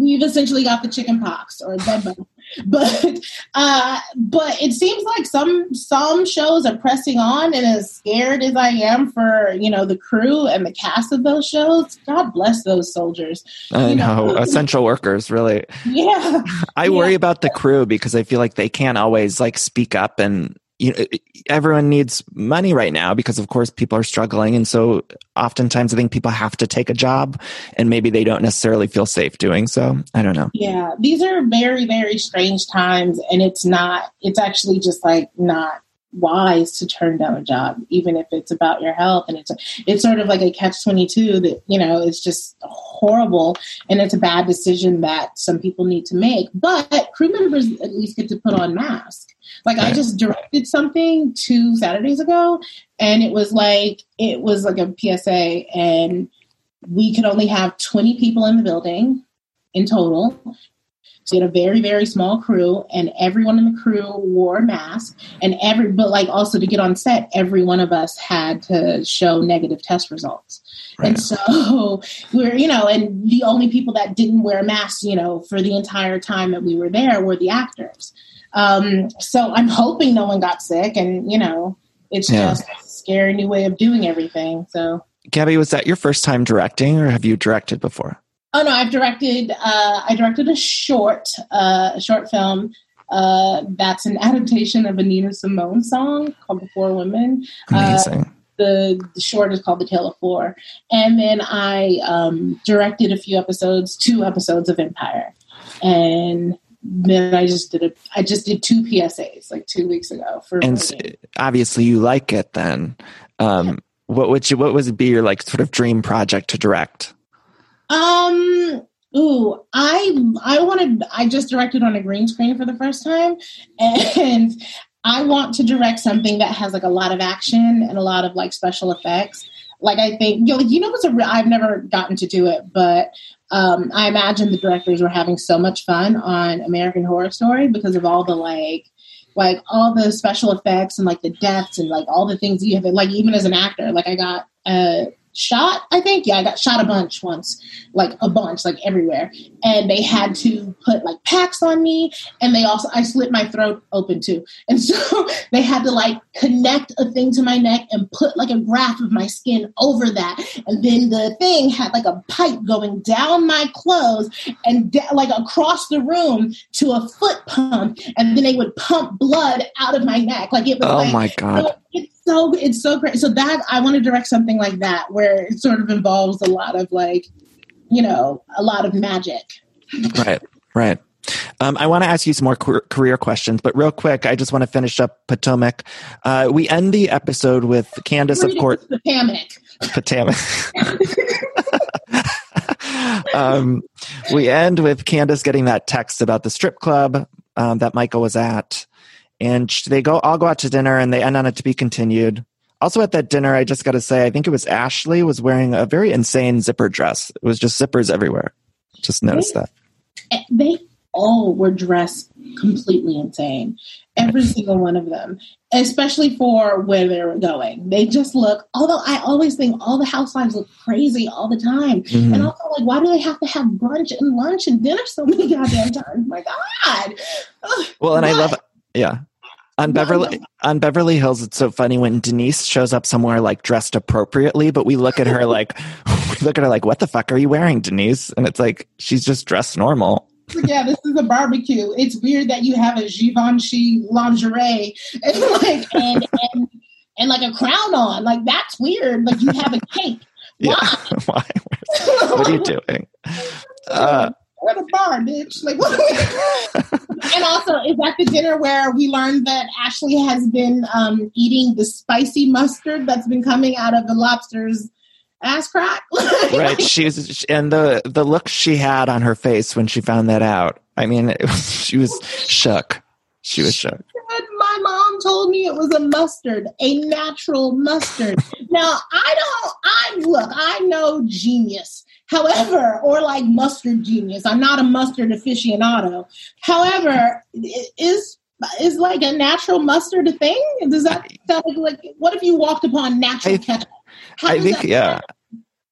we've essentially got the chicken pox or bed bug. but uh, but it seems like some some shows are pressing on, and as scared as I am for you know the crew and the cast of those shows, God bless those soldiers. I You know, essential workers, really. Yeah, I Yeah. worry about the crew because I feel like they can't always like speak up and you know everyone needs money right now because of course people are struggling and so oftentimes I think people have to take a job and maybe they don't necessarily feel safe doing so. I don't know. yeah. These are very very strange times, and it's not. It's actually just like not wise to turn down a job even if it's about your health. And it's it's sort of like a catch 22 that you know it's just horrible. And it's a bad decision that some people need to make. But crew members at least get to put on masks. Like i just directed something two saturdays ago and it was like it was like a psa and we could only have 20 people in the building in total so we had a very very small crew and everyone in the crew wore a mask and every but like also to get on set every one of us had to show negative test results Right. and so we're you know and the only people that didn't wear masks you know for the entire time that we were there were the actors um so i'm hoping no one got sick and you know it's Yeah. just a scary new way of doing everything so Gabby, was that your first time directing or have you directed before? Oh no, I've directed. Uh, I directed a short, uh, a short film. Uh, that's an adaptation of a Nina Simone song called "Before Women." Uh, Amazing. the, the short is called "The Tale of Four. and then I um, directed a few episodes, two episodes of Empire, and then I just did a. I just did two PSAs like two weeks ago for. and s- Rogan. obviously you like it then. Um what would you what would be your like sort of dream project to direct? Um. Ooh, I I wanted. I just directed on a green screen for the first time, and I want to direct something that has like a lot of action and a lot of like special effects. Like I think you know, you know what's a I've never gotten to do it, but um, I imagine the directors were having so much fun on American Horror Story because of all the like like all the special effects and like the deaths and like all the things you have like even as an actor like i got uh shot i think. Yeah i got shot a bunch once like a bunch like everywhere. And they had to put like packs on me and they also i slit my throat open too. And so they had to like connect a thing to my neck and put like a graft of my skin over that. And then the thing had like a pipe going down my clothes and da- like across the room to a foot pump. And then they would pump blood out of my neck. Like it was Oh like my god. It's so it's so great. So that I want to direct something like that where it sort of involves a lot of like, you know, a lot of magic. Right. Right. Um, I want to ask you some more career questions, but real quick, I just want to finish up Potomac. Uh, we end the episode with Candiace, of course, the. Potomac. um, we end with Candiace getting that text about the strip club um, that Michael was at, and they go all go out to dinner, and they end on it to be continued. Also at that dinner, I just got to say, I think it was Ashley was wearing a very insane zipper dress. It was just zippers everywhere. Just noticed that. They all were dressed completely insane. Every single one of them, especially for where they were going. They just look, although I always think all the housewives look crazy all the time. Mhm. And also, like, why do they have to have brunch and lunch and dinner so many goddamn times? My God. Ugh. Well, and I love, yeah. On Beverly on Beverly Hills, it's so funny when Denise shows up somewhere like dressed appropriately, but we look at her like, we look at her like, what the fuck are you wearing, Denise? And it's like she's just dressed normal. yeah, this is a barbecue. It's weird that you have a Givenchy lingerie and like and and and like a crown on. Like that's weird. Like you have a. Yeah. Why? Why? What are you doing? Uh, We're at a bar, bitch. Like what? and also, is that the dinner where we learned that Ashley has been um, eating the spicy mustard that's been coming out of the lobster's ass crack? right. She's and the the look she had on her face when she found that out. I mean, it was, she was shook. She was shook. said my mom told me it was a mustard, a natural mustard. now I don't. I look. I know genius. However, or like mustard genius. I'm not a mustard aficionado. However, is is like a natural mustard a thing? Does that sound like, what if you walked upon natural I- ketchup? I think yeah.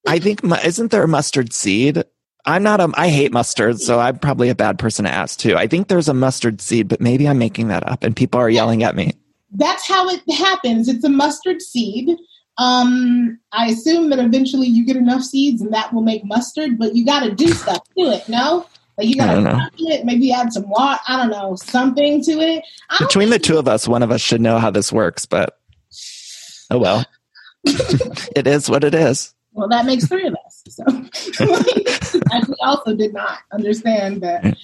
I think isn't there a mustard seed? I'm not a, I hate mustard, so I'm probably a bad person to ask too. I think there's a mustard seed, but maybe I'm making that up and people are yelling at me. That's how it happens. It's a mustard seed. Um, I assume that eventually you get enough seeds and that will make mustard, but you got to do stuff to it, no? Like you got to it, maybe add some water. I don't know, something to it. Between the two of us, one of us should know how this works, but oh well. it is what it is. Well, that makes three of us. So I also did not understand that.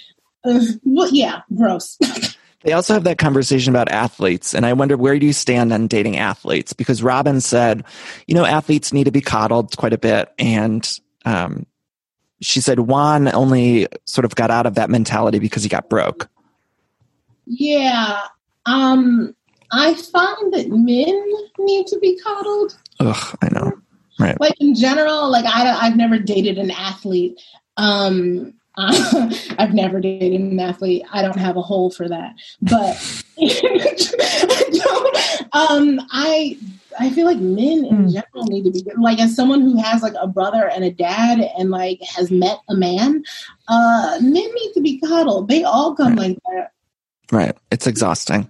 Uh, well, yeah, gross. They also have that conversation about athletes. And I wonder where do you stand on dating athletes? Because Robyn said, you know, athletes need to be coddled quite a bit. And um, she said Juan only sort of got out of that mentality because he got broke. Yeah. Um, I find that men need to be coddled. Ugh, I know. Right. Like in general, like I, I've never dated an athlete. Um, uh, I've never dated an athlete. I don't have a hole for that. But um, I I feel like men in mm. general need to be like as someone who has like a brother and a dad and like has met a man, uh, men need to be coddled. They all come right. like that. Right. It's exhausting.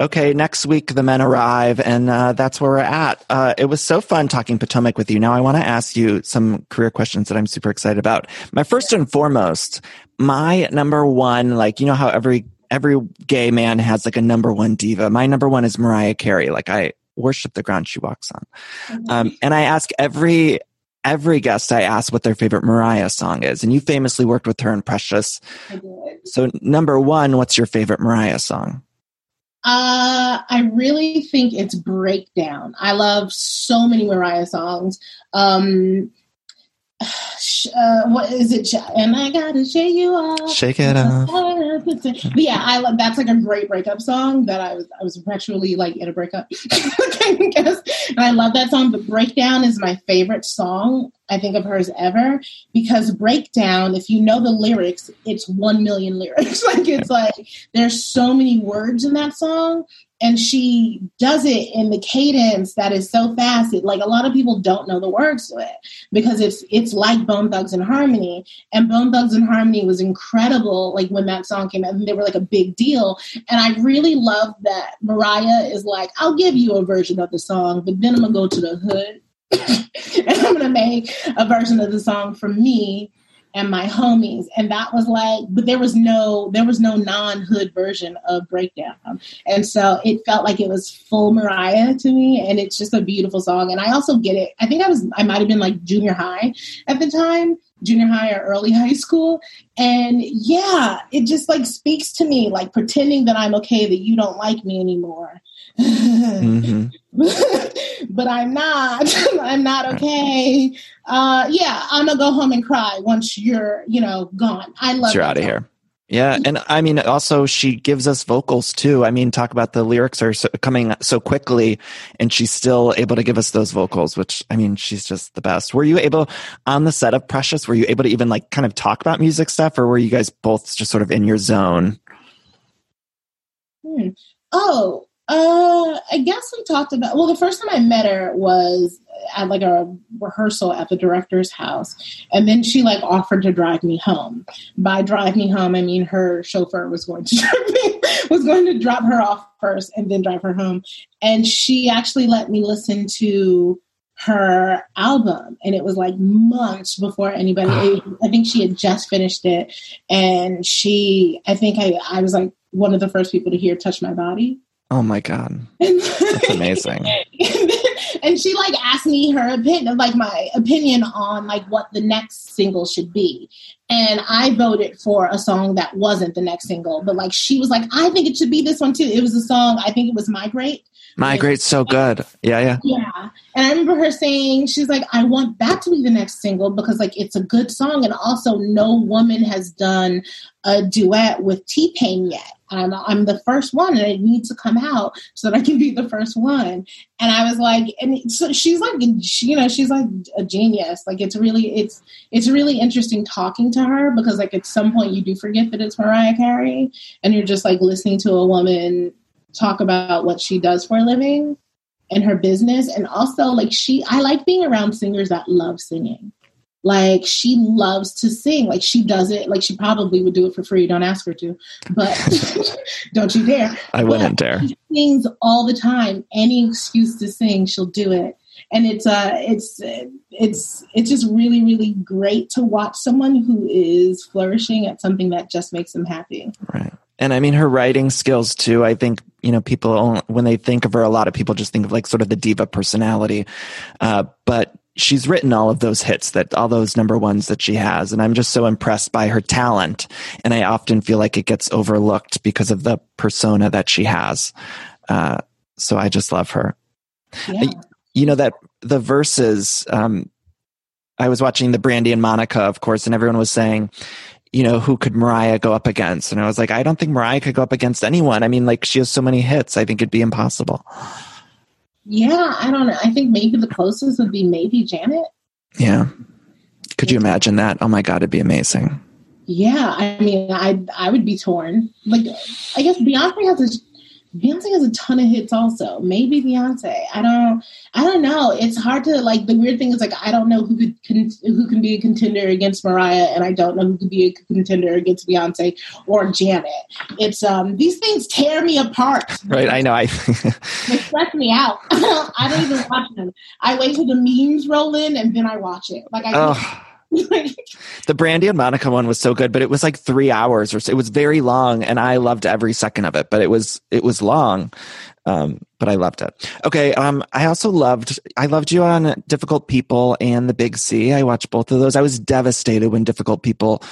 okay, next week the men arrive, and uh, that's where we're at. Uh, it was so fun talking Potomac with you. Now I want to ask you some career questions that I'm super excited about. My first and foremost, my number one, like you know how every every gay man has like a number one diva. My number one is Mariah Carey. Like I worship the ground she walks on, mm-hmm. um, and I ask every every guest I ask what their favorite Mariah song is, and you famously worked with her in Precious. So number one, what's your favorite Mariah song? Uh, I really think it's Breakdown. I love so many Mariah songs. Um, uh, what is it? And I gotta shake you off. Shake it off. but yeah, I love that's like a great breakup song that I was I was perpetually like in a breakup. and I love that song. But Breakdown is my favorite song I think of hers ever because Breakdown, if you know the lyrics, it's one million lyrics. like it's like there's so many words in that song and she does it in the cadence that is so fast it, like a lot of people don't know the words to it because it's it's like Bone Thugs-n-Harmony. And Bone Thugs-n-Harmony was incredible like when that song came out and they were like a big deal. And i really love that mariah is like i'll give you a version of the song but then i'm gonna go to the hood and i'm gonna make a version of the song for me and my homies. And that was like but there was no there was no non-hood version of breakdown. And so it felt like it was full mariah to me and it's just a beautiful song. And i also get it. I think i was i might have been like junior high at the time junior high or early high school. And yeah it just like speaks to me like pretending that i'm okay that you don't like me anymore. Mm-hmm. but I'm not. I'm not okay. Uh, yeah, I'm gonna go home and cry once you're, you know, gone. I love. You're out of here. Yeah, and I mean, also she gives us vocals too. I mean, talk about the lyrics are so, coming so quickly, and she's still able to give us those vocals. Which I mean, she's just the best. Were you able on the set of Precious? Were you able to even like kind of talk about music stuff, or were you guys both just sort of in your zone? Hmm. Oh, uh, I guess we talked about. Well, the first time I met her was at like a rehearsal at the director's house, and then she like offered to drive me home. By drive me home, I mean her chauffeur was going to drive me, was going to drop her off first and then drive her home. And she actually let me listen to her album and it was like months before anybody i think she had just finished it and she i think i i was like one of the first people to hear touch my body Oh my god, that's amazing. and she like asked me her opinion, like my opinion on like what the next single should be, and I voted for a song that wasn't the next single, but like she was like, I think it should be this one too. It was a song, I think it was Migrate. Migrate's so good. Yeah, yeah. Yeah. And I remember her saying, she's like, I want that to be the next single because like it's a good song. And also no woman has done a duet with T Pain yet. I'm, I'm the first one and I need to come out so that I can be the first one. And I was like, and so she's like, she, you know, she's like a genius. Like it's really, it's, it's really interesting talking to her because like at some point you do forget that it's Mariah Carey and you're just like listening to a woman talk about what she does for a living and her business. And also like she, I like being around singers that love singing. Like she loves to sing. Like she does it. Like she probably would do it for free. Don't ask her to, but don't you dare. I wouldn't dare. She sings all the time. Any excuse to sing, she'll do it. And it's uh, it's it's it's just really really great to watch someone who is flourishing at something that just makes them happy. Right. And I mean, her writing skills too. I think, you know, people, when they think of her, a lot of people just think of like sort of the diva personality. Uh, but she's written all of those hits that all those number ones that she has and i'm just so impressed by her talent and i often feel like it gets overlooked because of the persona that she has uh, so i just love her yeah. you know that the Verzuz um, i was watching the brandy and monica of course and everyone was saying you know who could mariah go up against and i was like i don't think mariah could go up against anyone i mean like she has so many hits i think it'd be impossible yeah, I don't know. I think maybe the closest would be maybe Janet. Yeah. Could you imagine that? Oh my God, it'd be amazing. Yeah, I mean, I I would be torn. Like, I guess Beyonce has a Beyonce has a ton of hits also. Maybe Beyonce. I don't I don't know. It's hard to like the weird thing is like I don't know who could con- who can be a contender against Mariah and I don't know who could be a contender against Beyonce or Janet. It's um these things tear me apart. Right, I know. I they stress me out. I don't even watch them. I wait till the memes roll in and then I watch it. Like I oh the Brandy and Monica one was so good, but it was like three hours or so. It was very long, and I loved every second of it. But it was it was long, um, but I loved it. Okay, um, I also loved I loved you on Difficult People and The Big C. I watched both of those. I was devastated when Difficult People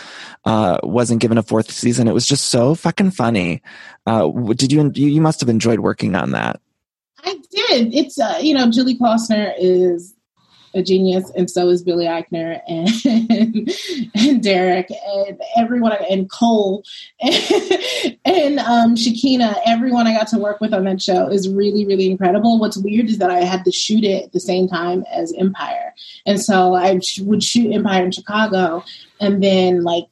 uh, wasn't given a fourth season. It was just so fucking funny. Uh, did you you must have enjoyed working on that? I did. It's uh, you know Julie Klausner is a genius, and so is Billy Eichner and and Derek and everyone and Cole and, and um, Shakina. Everyone I got to work with on that show is really really incredible. What's weird is that I had to shoot it at the same time as Empire, and so I would shoot Empire in Chicago, and then like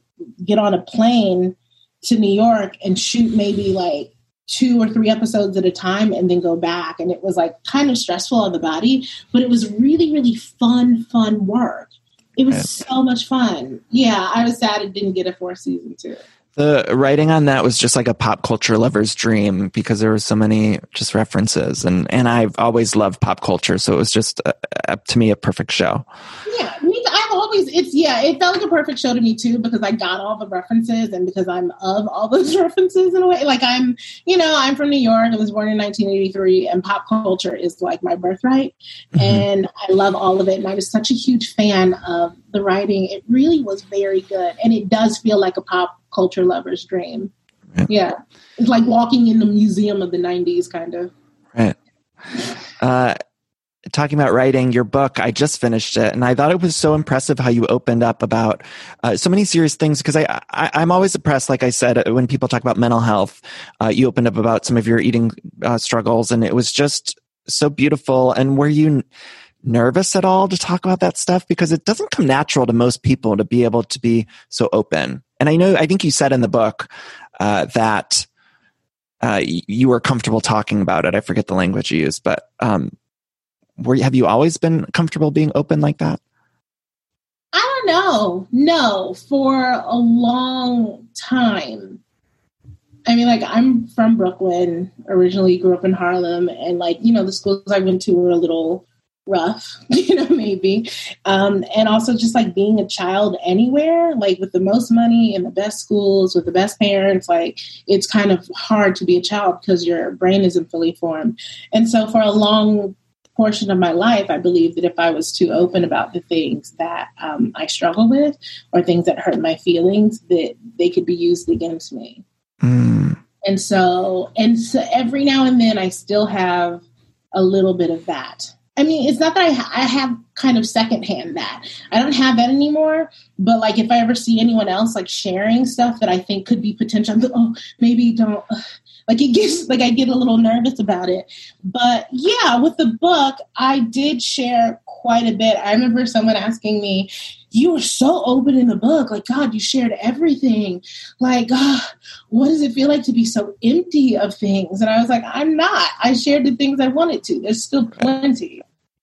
get on a plane to New York and shoot maybe like two or three episodes at a time and then go back. And it was like kind of stressful on the body, but it was really, really fun, fun work. It was so much fun. Yeah, I was sad it didn't get a fourth season too. The writing on that was just like a pop culture lover's dream because there were so many just references, and and I've always loved pop culture, so it was just uh, uh, to me a perfect show. Yeah, always it's yeah, it felt like a perfect show to me too because I got all the references and because I'm of all those references in a way. Like I'm, you know, I'm from New York. I was born in 1983, and pop culture is like my birthright, mm-hmm. and I love all of it. And I was such a huge fan of the writing. It really was very good, and it does feel like a pop culture lover's dream. Right. Yeah, it's like walking in the museum of the '90s, kind of. Right. Uh, talking about writing your book i just finished it and i thought it was so impressive how you opened up about uh, so many serious things because I, I am always impressed like i said when people talk about mental health uh, you opened up about some of your eating uh, struggles and it was just so beautiful and were you nervous at all to talk about that stuff? Because it doesn't come natural to most people to be able to be so open and i know i think you said in the book uh, that uh, you were comfortable talking about it i forget the language you used but um, were have you always been comfortable being open like that? I don't know. No, for a long time. I mean, like I'm from Brooklyn, originally grew up in Harlem, and like you know, the schools I went to were a little rough, you know, maybe. Um, and also just like being a child anywhere, like with the most money and the best schools, with the best parents, like it's kind of hard to be a child because your brain isn't fully formed. And so for a long portion of my life, I believe that if I was too open about the things that um, I struggle with or things that hurt my feelings, that they could be used against me. Mm. And so, and so every now and then, I still have a little bit of that. I mean, it's not that I, ha- I have kind of secondhand that. I don't have that anymore. But like, if I ever see anyone else like sharing stuff that I think could be potential, like, oh, maybe don't. Like it gives, like I get a little nervous about it. But yeah, with the book, I did share quite a bit. I remember someone asking me, "You were so open in the book. Like God, you shared everything. Like, God, what does it feel like to be so empty of things?" And I was like, "I'm not. I shared the things I wanted to. There's still plenty."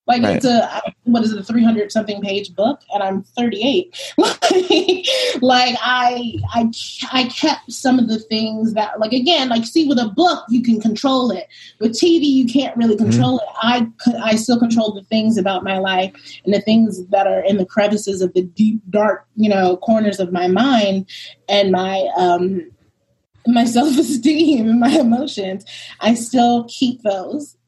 Like right. it's a what is it, a three hundred something page book, and I'm 38. like I I I kept some of the things that like again like see with a book you can control it. With TV you can't really mm-hmm. control mm-hmm. it. I I still control the things about my life and the things that are in the crevices of the deep dark you know corners of my mind and my um my self esteem and my emotions. I still keep those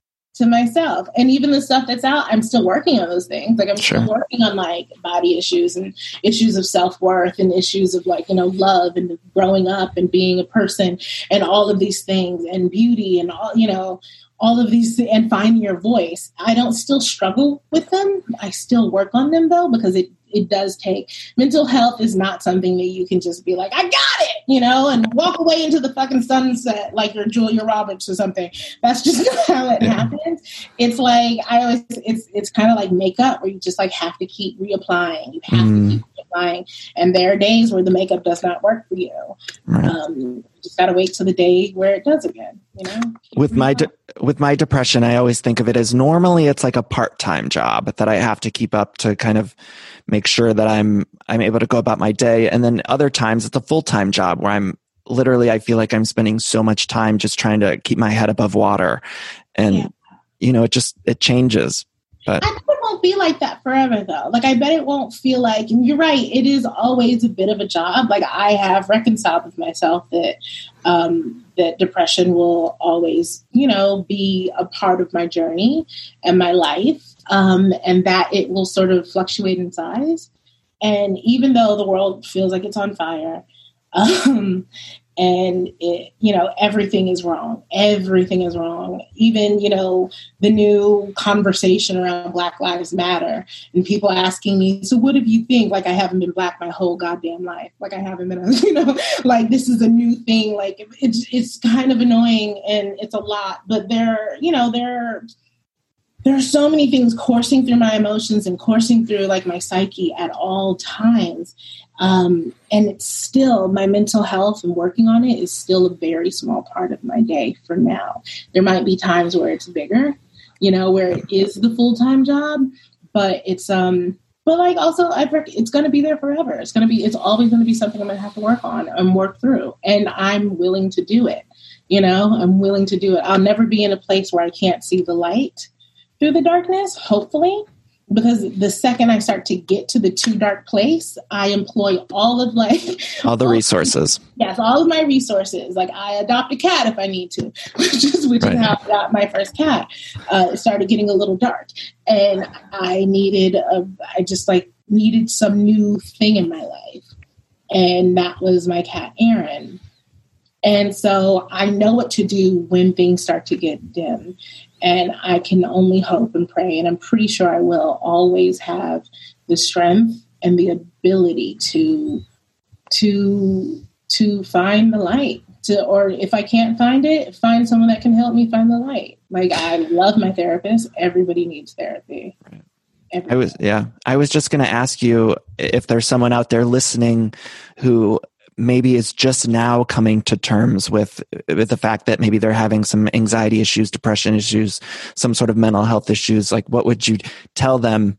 to myself. And even the stuff that's out, I'm still working on those things. Like I'm sure. still working on like body issues and issues of self worth and issues of like, you know, love and growing up and being a person and all of these things and beauty and all, you know, all of these and finding your voice. I don't still struggle with them. I still work on them though because it it does take mental health is not something that you can just be like, I got it, you know, and walk away into the fucking sunset like you're Julia Roberts or something. That's just not how it happens. It's like I always it's it's kind of like makeup where you just like have to keep reapplying. You have mm. to keep reapplying. And there are days where the makeup does not work for you. Right. Um, just gotta wait till the day where it does again. You know. With my de- with my depression, I always think of it as normally it's like a part time job that I have to keep up to kind of make sure that I'm I'm able to go about my day, and then other times it's a full time job where I'm literally I feel like I'm spending so much time just trying to keep my head above water, and yeah. you know it just it changes. But I won't be like that forever though. Like I bet it won't feel like and you're right, it is always a bit of a job. Like I have reconciled with myself that um that depression will always, you know, be a part of my journey and my life. Um and that it will sort of fluctuate in size. And even though the world feels like it's on fire, um and it you know everything is wrong everything is wrong. Even you know the new conversation around black lives matter and people asking me so what do you think? Like i haven't been black my whole goddamn life. Like i haven't been you know like this is a new thing. Like it's it's kind of annoying and it's a lot but there you know there there are so many things coursing through my emotions and coursing through like my psyche at all times. Um, and it's still my mental health and working on it is still a very small part of my day for now. There might be times where it's bigger you know where it is the full-time job but it's um but like also i it's going to be there forever. It's going to be it's always going to be something i'm going to have to work on and work through. And i'm willing to do it you know? I'm willing to do it. I'll never be in a place where i can't see the light through the darkness, hopefully. Because the second I start to get to the too dark place, I employ all of like all the resources. yes, all of my resources. Like I adopt a cat if I need to, which is which right. is how I got my first cat. Uh, it started getting a little dark, and I needed a. I just like needed some new thing in my life, and that was my cat Aaron. And so I know what to do when things start to get dim. And I can only hope and pray, and I'm pretty sure I will always have the strength and the ability to to to find the light. To, or if I can't find it, find someone that can help me find the light. Like I love my therapist. Everybody needs therapy. Everybody. I was yeah. I was just going to ask you if there's someone out there listening who maybe is just now coming to terms with with the fact that maybe they're having some anxiety issues, depression issues, some sort of mental health issues, like what would you tell them?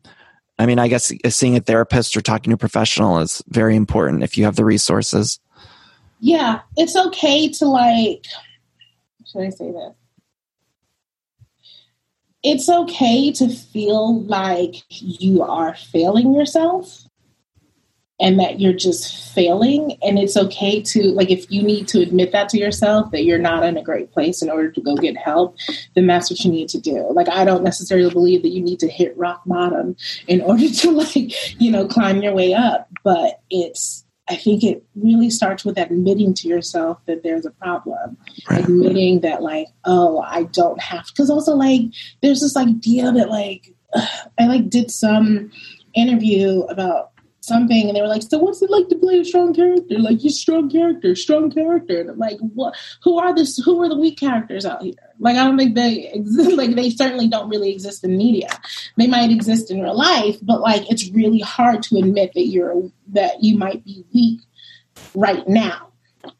I mean, I guess seeing a therapist or talking to a professional is very important if you have the resources. Yeah, it's okay to like should I say this? It's okay to feel like you are failing yourself and that you're just failing and it's okay to like if you need to admit that to yourself that you're not in a great place in order to go get help then that's what you need to do like i don't necessarily believe that you need to hit rock bottom in order to like you know climb your way up but it's I think it really starts with admitting to yourself that there's a problem. Right. Admitting that, like, oh, I don't have. Because also, like, there's this idea that, like, I like did some interview about something and they were like, So what's it like to play a strong character? Like you strong character, strong character. And I'm like, what who are this who are the weak characters out here? Like I don't think they exist like they certainly don't really exist in media. They might exist in real life, but like it's really hard to admit that you're that you might be weak right now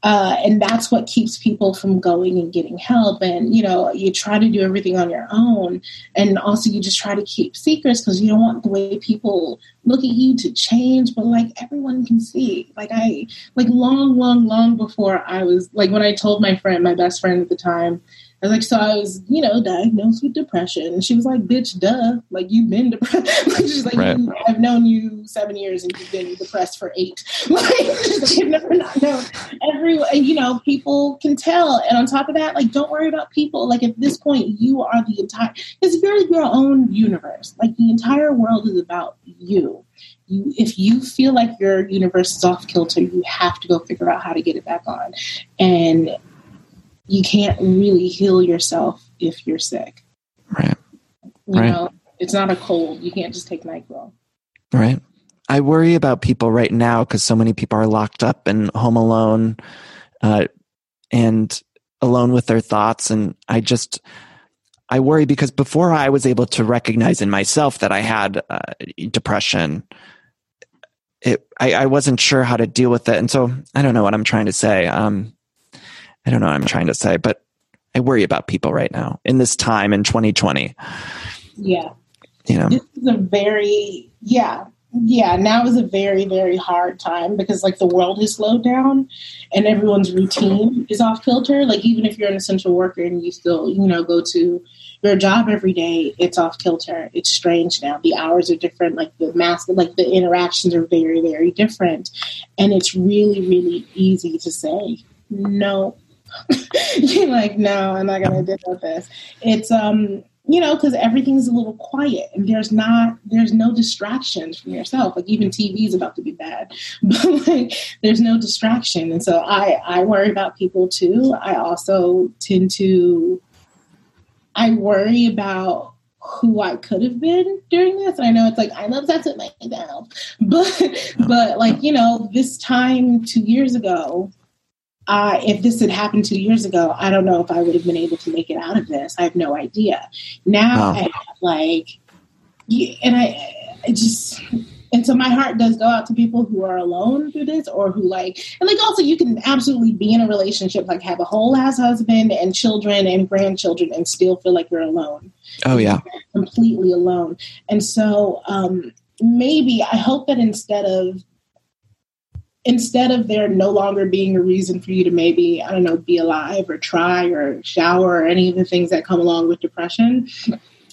uh, and that's what keeps people from going and getting help. And, you know, you try to do everything on your own. And also, you just try to keep secrets because you don't want the way people look at you to change. But, like, everyone can see. Like, I, like, long, long, long before I was, like, when I told my friend, my best friend at the time, I was like, so I was, you know, diagnosed with depression. And she was like, bitch, duh. Like, you've been depressed. like, she's like, right. I've known you seven years and you've been depressed for eight. Like, you've never not known. Every, you know, people can tell. And on top of that, like, don't worry about people. Like, at this point, you are the entire, because you're your own universe. Like, the entire world is about you. You, if you feel like your universe is off kilter, you have to go figure out how to get it back on. And you can't really heal yourself if you're sick. Right. You right. know, it's not a cold. You can't just take NyQuil. Right. I worry about people right now because so many people are locked up and home alone uh, and alone with their thoughts. And I just, I worry because before I was able to recognize in myself that I had uh, depression, it, I, I, wasn't sure how to deal with it. And so I don't know what I'm trying to say. Um, I don't know what I'm trying to say, but I worry about people right now in this time in 2020. Yeah. You know, this is a very, yeah, yeah, now is a very, very hard time because like the world has slowed down and everyone's routine is off kilter. Like even if you're an essential worker and you still, you know, go to your job every day, it's off kilter. It's strange now. The hours are different, like the mask like the interactions are very, very different. And it's really, really easy to say, no, you're like, no, I'm not gonna deal with this. It's um you know, because everything's a little quiet and there's not, there's no distractions from yourself. Like even TV is about to be bad, but like there's no distraction. And so I, I worry about people too. I also tend to, I worry about who I could have been during this. And I know it's like I'm obsessed with myself, but but like you know, this time two years ago, uh, if this had happened two years ago, I don't know if I would have been able to make it out of this. I have no idea. Now, I have like, and I, I just, and so my heart does go out to people who are alone through this or who like, and like also you can absolutely be in a relationship, like have a whole ass husband and children and grandchildren and still feel like you're alone. Oh, yeah. You're completely alone. And so, um, maybe I hope that instead of instead of there no longer being a reason for you to maybe, I don't know, be alive or try or shower or any of the things that come along with depression,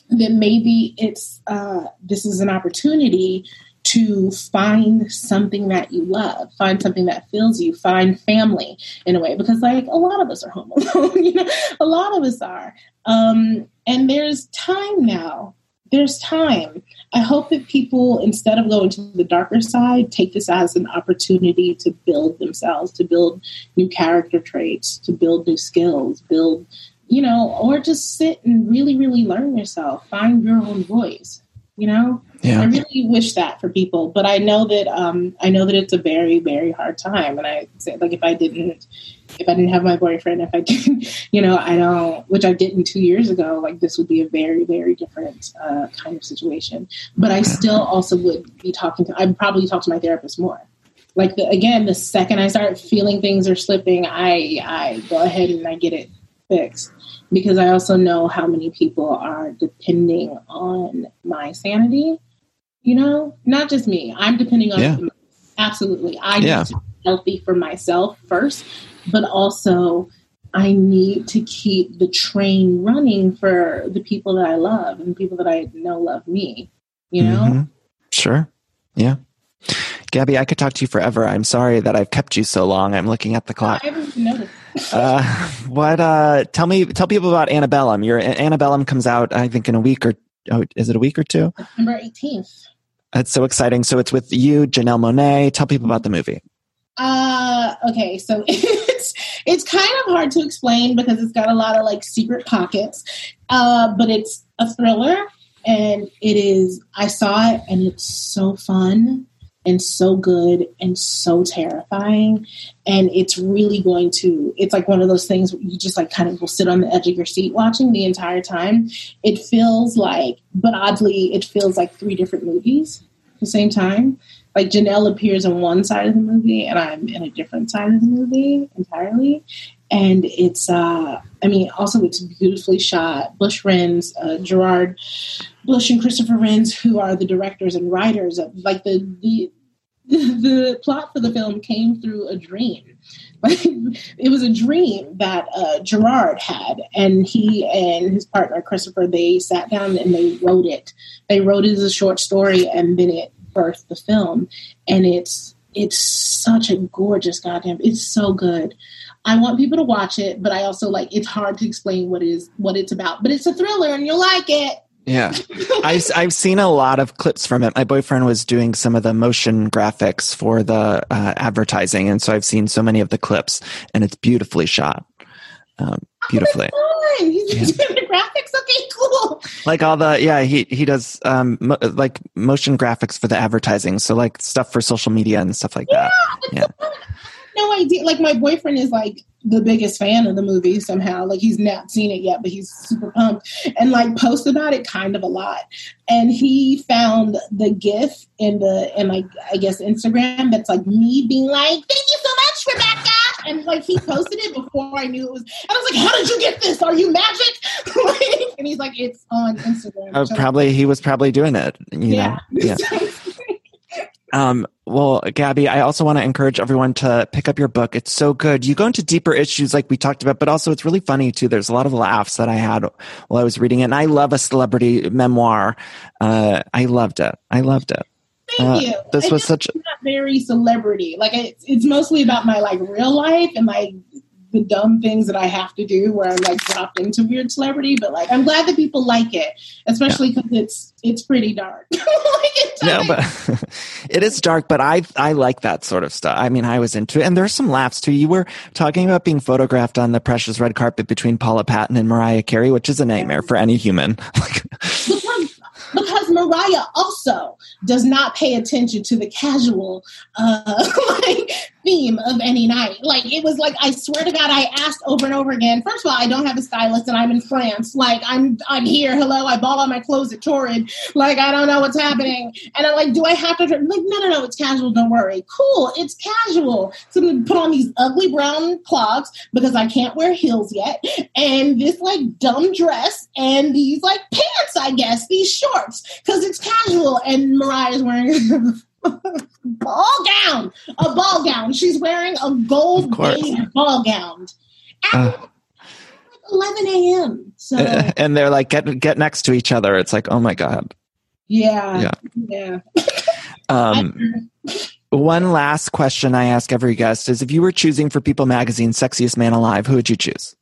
then maybe it's uh, this is an opportunity to find something that you love, find something that fills you, find family in a way, because like a lot of us are home alone, you know, a lot of us are. Um, and there's time now there's time. I hope that people, instead of going to the darker side, take this as an opportunity to build themselves, to build new character traits, to build new skills, build, you know, or just sit and really, really learn yourself, find your own voice. You know, yeah. I really wish that for people, but I know that um, I know that it's a very, very hard time. And I say, like, if I didn't, if I didn't have my boyfriend, if I didn't, you know, I don't, which I didn't two years ago, like this would be a very, very different uh, kind of situation. But I still also would be talking to, I'd probably talk to my therapist more. Like the, again, the second I start feeling things are slipping, I I go ahead and I get it fixed because I also know how many people are depending on my sanity. You know, not just me. I'm depending on Yeah. absolutely. I Yeah. need to be healthy for myself first, but also I need to keep the train running for the people that I love and people that I know love me. You know, Mhm. Sure. Yeah. Gabby, I could talk to you forever. I'm sorry that I've kept you so long. I'm looking at the clock. I haven't noticed. Uh, what? Uh, tell me. Tell people about Antebellum. Your Antebellum comes out, I think, in a week or oh, is it a week or two? September 18th. It's so exciting. So it's with you, Janelle Monáe. Tell people about the movie. Uh, okay, so it's it's kind of hard to explain because it's got a lot of like secret pockets. Uh, but it's a thriller, and it is. I saw it, and it's so fun and so good and so terrifying and it's really going to it's like one of those things where you just like kind of will sit on the edge of your seat watching the entire time it feels like but oddly it feels like three different movies at the same time like Janelle appears on one side of the movie and I'm in a different side of the movie entirely. And it's, uh, I mean, also it's beautifully shot. Bush Renz, uh, Gerard Bush and Christopher Renz, who are the directors and writers of like the, the, the plot for the film came through a dream. It was a dream that uh, Gerard had, and he and his partner Christopher they sat down and they wrote it. They wrote it as a short story, and then it birthed the film. And it's it's such a gorgeous goddamn. It's so good. I want people to watch it, but I also like it's hard to explain what is what it's about. But it's a thriller, and you'll like it. Yeah. I've, I've seen a lot of clips from it. My boyfriend was doing some of the motion graphics for the uh, advertising. And so I've seen so many of the clips and it's beautifully shot. Um, beautifully. Fun. He's doing the graphics. Okay, cool. Like all the, yeah, he, he does, um, mo- like motion graphics for the advertising. So like stuff for social media and stuff like that. Yeah. no idea. Like my boyfriend is like the biggest fan of the movie somehow. Like he's not seen it yet, but he's super pumped and like posts about it kind of a lot. And he found the GIF in the in like I guess Instagram that's like me being like, "Thank you so much, Rebecca." And like he posted it before I knew it was. And I was like, "How did you get this? Are you magic?" Like, and he's like, "It's on Instagram." Uh, probably he was probably doing it, you yeah. know? Yeah. Um, well, Gabby, I also want to encourage everyone to pick up your book. It's so good. You go into deeper issues like we talked about, but also it's really funny too. There's a lot of laughs that I had while I was reading it. And I love a celebrity memoir. Uh, I loved it. I loved it. Thank Uh, you. this I was such not very celebrity. Like it's, it's mostly about my like real life and like the dumb things that I have to do where I'm like dropped into weird celebrity. But like, I'm glad that people like it, especially because yeah. it's it's pretty dark. like, no, but it is dark. But I I like that sort of stuff. I mean, I was into it, and there's some laughs too. You were talking about being photographed on the precious red carpet between Paula Patton and Mariah Carey, which is a nightmare for any human. because Mariah also does not pay attention to the casual uh, like theme of any night. Like it was like I swear to God, I asked over and over again. First of all, I don't have a stylist and I'm in France. Like I'm I'm here. Hello, I bought all my clothes at Torrid. Like I don't know what's happening. And I'm like, do I have to? Like no, no, no. It's casual. Don't worry. Cool. It's casual. So I'm put on these ugly brown clogs because I can't wear heels yet, and this like dumb dress and these like pants. I guess these shorts because it's casual. And Mariah's wearing. ball gown, a ball gown. She's wearing a gold ball gown. At uh, 11 a.m. So and they're like get get next to each other. It's like oh my god. Yeah. Yeah. Yeah. um. One last question I ask every guest is: If you were choosing for People Magazine Sexiest Man Alive, who would you choose?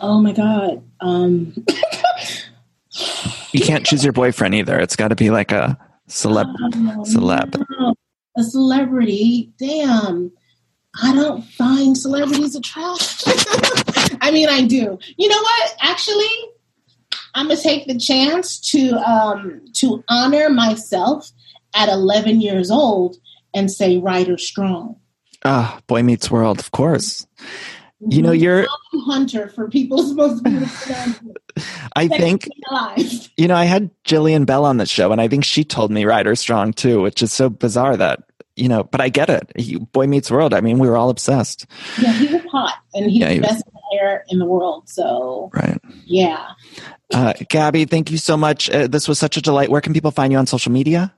Oh my god. Um. you can't choose your boyfriend either. It's got to be like a celeb. Oh, celeb. No. A celebrity. Damn. I don't find celebrities attractive. I mean, I do. You know what? Actually, I'm gonna take the chance to um, to honor myself at 11 years old and say Ryder Strong. Ah, Boy Meets World, of course. You know, you're a hunter for people's most beautiful. I think you know I had Jillian Bell on the show, and I think she told me Ryder Strong too, which is so bizarre that you know. But I get it. He, Boy Meets World. I mean, we were all obsessed. Yeah, he was hot, and he's yeah, the best player in the world. So right, yeah. Uh, Gabby, thank you so much. Uh, this was such a delight. Where can people find you on social media?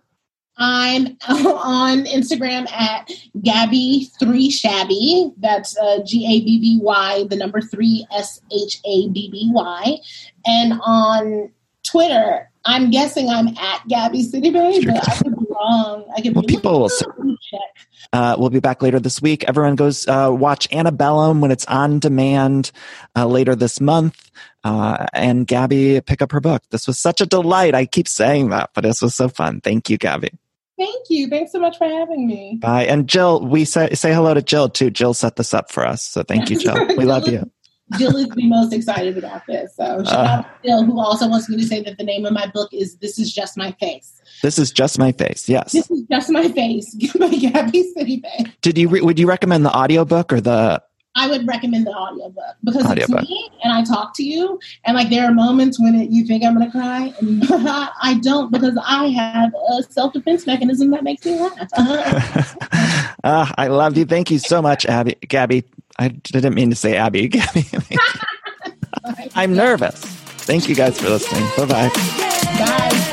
I'm on Instagram at Gabby Three Shabby. That's uh, G A B B Y, the number three S H A B B Y, and on Twitter, I'm guessing I'm at Gabby Sidibe, but I could be wrong. I could well, be people will. Uh, we'll be back later this week. Everyone goes uh, watch Antebellum when it's on demand uh, later this month. Uh, and Gabby, pick up her book. This was such a delight. I keep saying that, but this was so fun. Thank you, Gabby. Thank you. Thanks so much for having me. Bye. And Jill, we say say hello to Jill too. Jill set this up for us. So thank you, Jill. We love you. Jill is the most excited about this. So shout uh, out Jill, who also wants me to say that the name of my book is This Is Just My Face. This is just my face. Yes. This is just my face by Gabby Sidibe. Did you re- would you recommend the audiobook or the I would recommend the audiobook because audiobook. it's me and I talk to you. And like there are moments when it, you think I'm going to cry and I don't because I have a self defense mechanism that makes me laugh. uh, I love you. Thank you so much, Abby. Gabby. I didn't mean to say Abby. Gabby. I'm nervous. Thank you guys for listening. Bye-bye. Bye.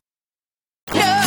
No!